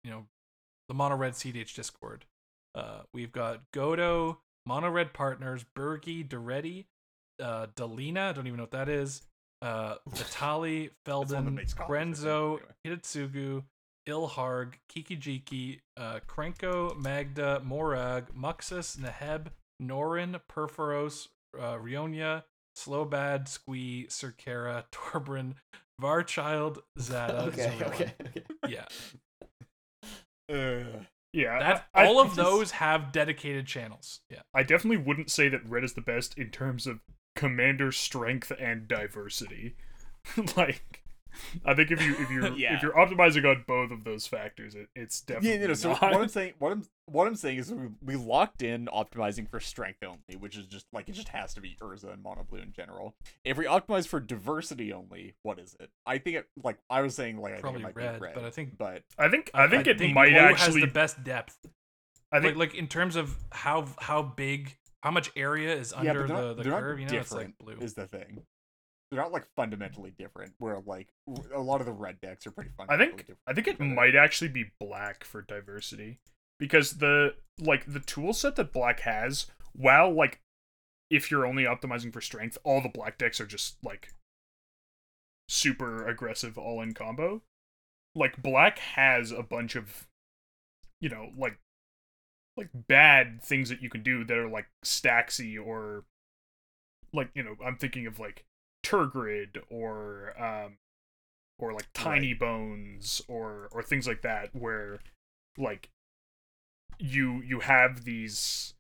you know, the mono red CDH Discord, uh, we've got Godo, mono red partners, Birgi, Daretti, uh, Delina. I don't even know what that is. Uh, Vitali, Feldon, that Feldon, makes copies, I think, Renzo. Hidetsugu, Ilharg, Kikijiki, uh, Krenko, Magda, Morag, Muxus, Neheb, Norin, Purphoros, uh, Rionya, Slobad, Squee, Syr Carah, Torbran, Varchild, Zada. okay, okay, okay. Yeah. Uh, Yeah, That I- I- all I of just- those have dedicated channels. Yeah. I definitely wouldn't say that red is the best in terms of commander strength and diversity. like I think if you if you Yeah. if you're optimizing on both of those factors, it, it's definitely Yeah, you know, so not. what I'm saying, what I'm what I'm saying is we, we locked in optimizing for strength only, which is just like it just has to be Urza and Mono Blue in general. If we optimize for diversity only, what is it? I think it like I was saying like I Probably think it might red, be red, but I think- but I think I think it might Blue actually. has the best depth. I think like like in terms of how how big, how much area is under but they're the not, the they're curve. You not know, it's like blue. Is the thing. They're not like fundamentally different. Where like a lot of the red decks are pretty I think different. I think it might actually be black for diversity because the like the tool set that black has, while like if you're only optimizing for strength, all the black decks are just like super aggressive all in combo. Like black has a bunch of you know, like like bad things that you can do that are like stacksy or like, you know, I'm thinking of like Tergrid or um or like Tinybones or or things like that where like you you have these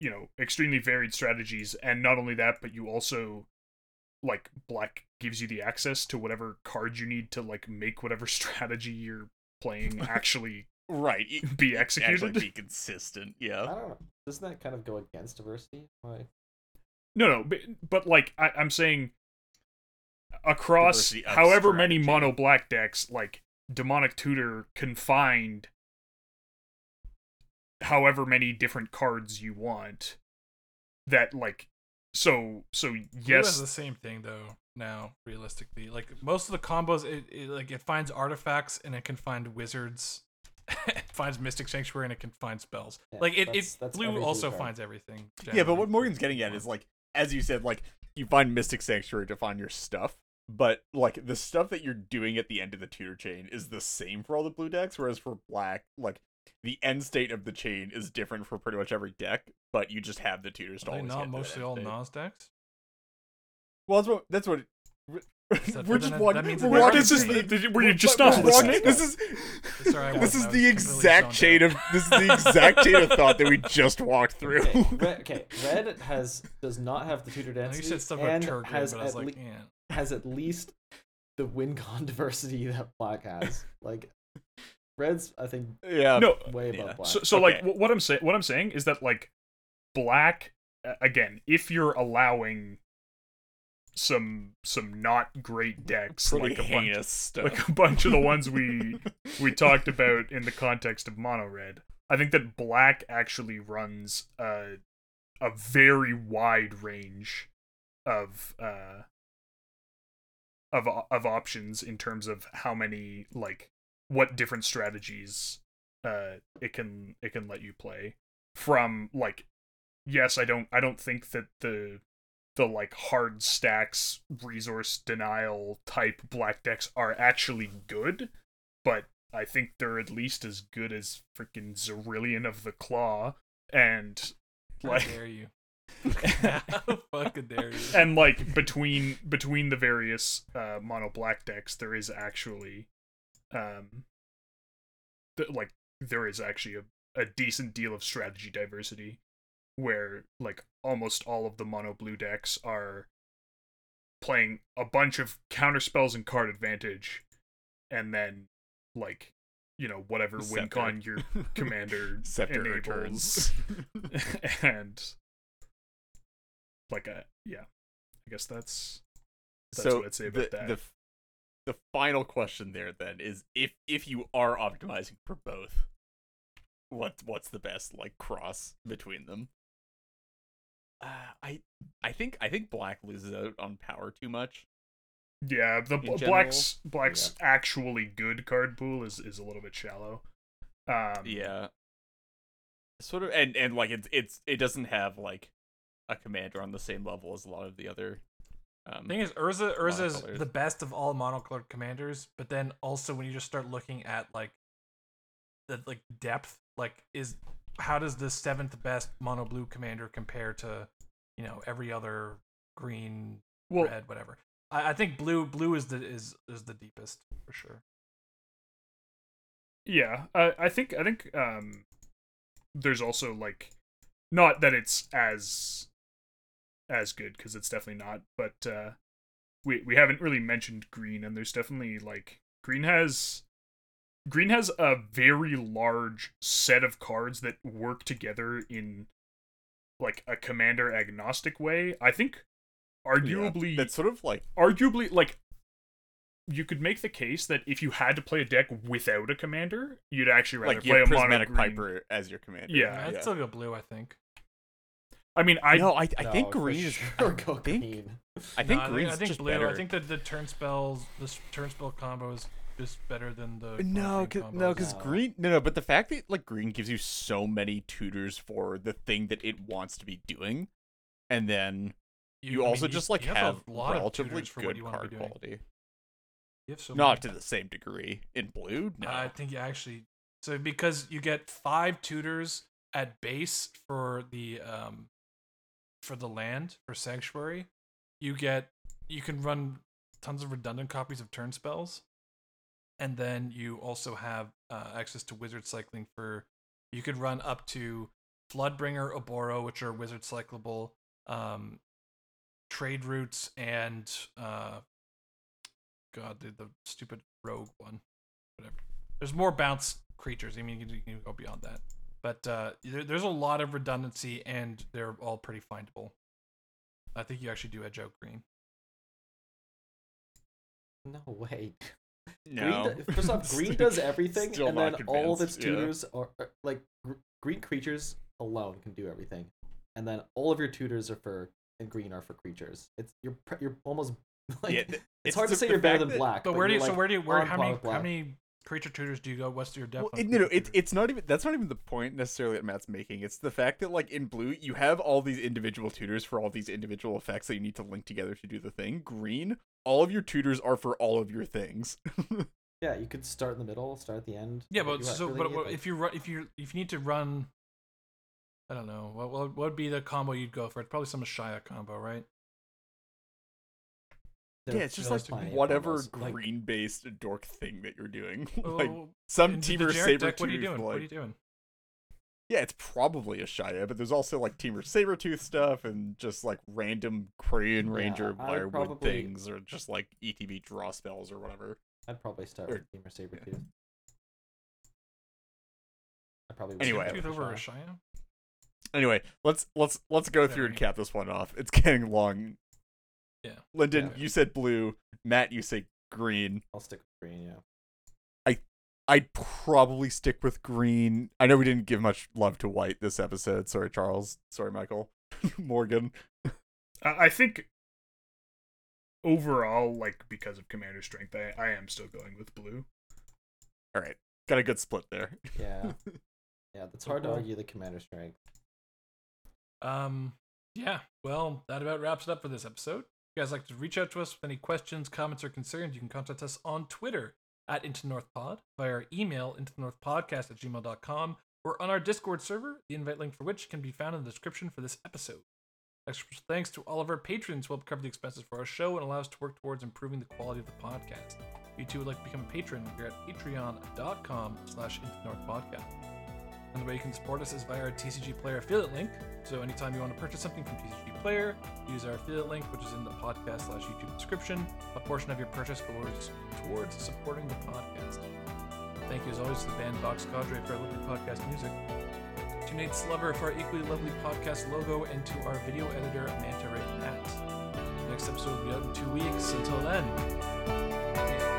you know extremely varied strategies and not only that but you also like black gives you the access to whatever cards you need to like make whatever strategy you're playing actually right y- be actually executed be consistent. yeah I Yeah. don't know. Doesn't that kind of go against diversity? Why? No, no, but, but like I, I'm saying, across Diversity of however many mono black decks, like demonic tutor can find however many different cards you want. That like, so so Blue yes, the same thing though. Now, realistically, like most of the combos, it, it like it finds artifacts and it can find wizards. it finds Mystic Sanctuary and it can find spells. Yeah, like it, that's- it that's blue also card. finds everything. Yeah, but what Morgan's getting at is like, as you said, like you find Mystic Sanctuary to find your stuff, but like the stuff that you're doing at the end of the tutor chain is the same for all the blue decks, whereas for black, like the end state of the chain is different for pretty much every deck, but you just have the tutors to Are they always not mostly all state. Nas decks. Well, that's what that's what. That- We're just then walking. that means we're that walking this is through the, were you just not walking- listening? This is Sorry, I this is the exact chain out. of this is the exact chain of thought that we just walked through. Okay, red, okay, red has does not have the tutor I know density you said stuff about and Tergrid, has but I was at like, le- yeah. has at least the win con diversity that black has. Like red's, I think, yeah. no, way above yeah. black. So, so like Okay. wh- what I'm saying, what I'm saying is that like black again, if you're allowing some some not great decks Pretty like a bunch, heinous stuff. like a bunch of the ones we we talked about in the context of mono red, I think that black actually runs a a very wide range of uh of of options in terms of how many like what different strategies uh it can it can let you play from like yes i don't i don't think that the the like hard stacks resource denial type black decks are actually good but i think they're at least as good as freaking Zirilan of the claw and like How dare you? How fucking dare you? and like between between the various uh mono black decks there is actually um th- like there is actually a, a decent deal of strategy diversity where like almost all of the mono blue decks are playing a bunch of counter spells and card advantage and then like you know whatever win con your commander Scepter enables and like a yeah i guess that's That's so what I'd say about the, that. The, the final question there then is if if you are optimizing for both, what what's the best like cross between them? Uh, I I think I think black loses out on power too much. yeah the In bl- black's black's actually good card pool is is a little bit shallow um Yeah. Sort of and and like it's it's it doesn't have like a commander on the same level as a lot of the other um thing is, Urza Urza is the best of all monocolored commanders, but then also when you just start looking at like the like depth, like is how does the seventh best mono blue commander compare to you know every other green, well red, whatever? I, I think blue blue is the is is the deepest for sure. yeah I i think i think um there's also like not that it's as as good because it's definitely not. But uh, we we haven't really mentioned green, and there's definitely like green has green has a very large set of cards that work together in like a commander agnostic way. I think arguably yeah, that's sort of like arguably like you could make the case that if you had to play a deck without a commander, you'd actually rather like play a prismatic mono piper as your commander. Yeah, yeah I'd yeah. still go blue. I think. I mean, I no, I, I No, think green is. sure I think, green. I think No, green's I think just blue. better. I think that the turn spells, the turn spell combo is just better than the. No, cause, no, because green. No, no, but the fact that like green gives you so many tutors for the thing that it wants to be doing, and then you, mean, also just like you have, a lot of relatively tutors for what good you card quality. You have so Not to the same degree in blue. No, I think you actually so because you get five tutors at base for the um for the land for sanctuary, you get you can run tons of redundant copies of turn spells, and then you also have uh, access to wizard cycling for you could run up to Floodbringer, Oboro, which are wizard cyclable, um, trade routes, and uh, God, the, the stupid rogue one whatever. There's more bounce creatures. I mean, you can, you can go beyond that, but uh, there, there's a lot of redundancy, and they're all pretty findable. I think you actually do edge out green. No way. no. Green first off, green does everything, and then all of its convinced, yeah. tutors are, are like gr- green creatures alone can do everything, and then all of your tutors are for and green are for creatures. It's you're you're almost like Yeah, th- it's, hard to say you're better than that- black. But where do you? you're, so where do you? Where? How many? black. How many creature tutors do you go? What's your depth? Well, it, no, no, creature it's it's not even that's not even the point necessarily that Matt's making. It's the fact that like in blue you have all these individual tutors for all these individual effects that you need to link together to do the thing. Green, all of your tutors are for all of your things. Yeah, you could start in the middle, start at the end. Yeah, but so really but need, like- if you run if you if you need to run, I don't know what what what would be the combo you'd go for? It's probably some Shia combo, right? There- yeah, it's just like whatever combos. Like, green based dork thing that you're doing. Oh, like some in the Temur saber deck, what are you doing? Like, What are you doing? Yeah, it's probably Ashaya, but there's also like Temur Sabertooth stuff and just like random Quirion Yeah, Ranger I would Wirewood probably- things or just like ETB draw spells or whatever. I'd probably start or- with Temur Sabertooth. I probably would Anyway. start Tooth over Ashaya. Shia. Anyway, let's let's let's go through and cap this one off. It's getting long. Yeah. Lyndon, Yeah. you said blue. Matt, you say green. I'll stick with green. Yeah. I I'd probably stick with green. I know we didn't give much love to white this episode. Sorry, Charles. Sorry, Michael. Morgan. I I think overall, like because of commander strength, I, I am still going with blue. All right, got a good split there. Yeah. Yeah, that's hard to argue the commander strength. Um, yeah. Well, that about wraps it up for this episode. If you guys like to reach out to us with any questions, comments, or concerns, you can contact us on Twitter at Into North Pod, via our email, into the North Podcast at gmail.com, or on our Discord server, the invite link for which can be found in the description for this episode. Extra thanks to all of our patrons who help cover the expenses for our show and allow us to work towards improving the quality of the podcast. If you too would like to become a patron, we're at patreon.com slash into. Another way you can support us is via our TCG Player affiliate link. So anytime you want to purchase something from TCG Player, use our affiliate link, which is in the podcast slash YouTube description. A portion of your purchase goes towards supporting the podcast. Thank you as always to the band Vox Cadre for our lovely podcast music. To Nate Slover for our equally lovely podcast logo, and to our video editor Manta Ray Matt. The next episode will be out in two weeks. Until then,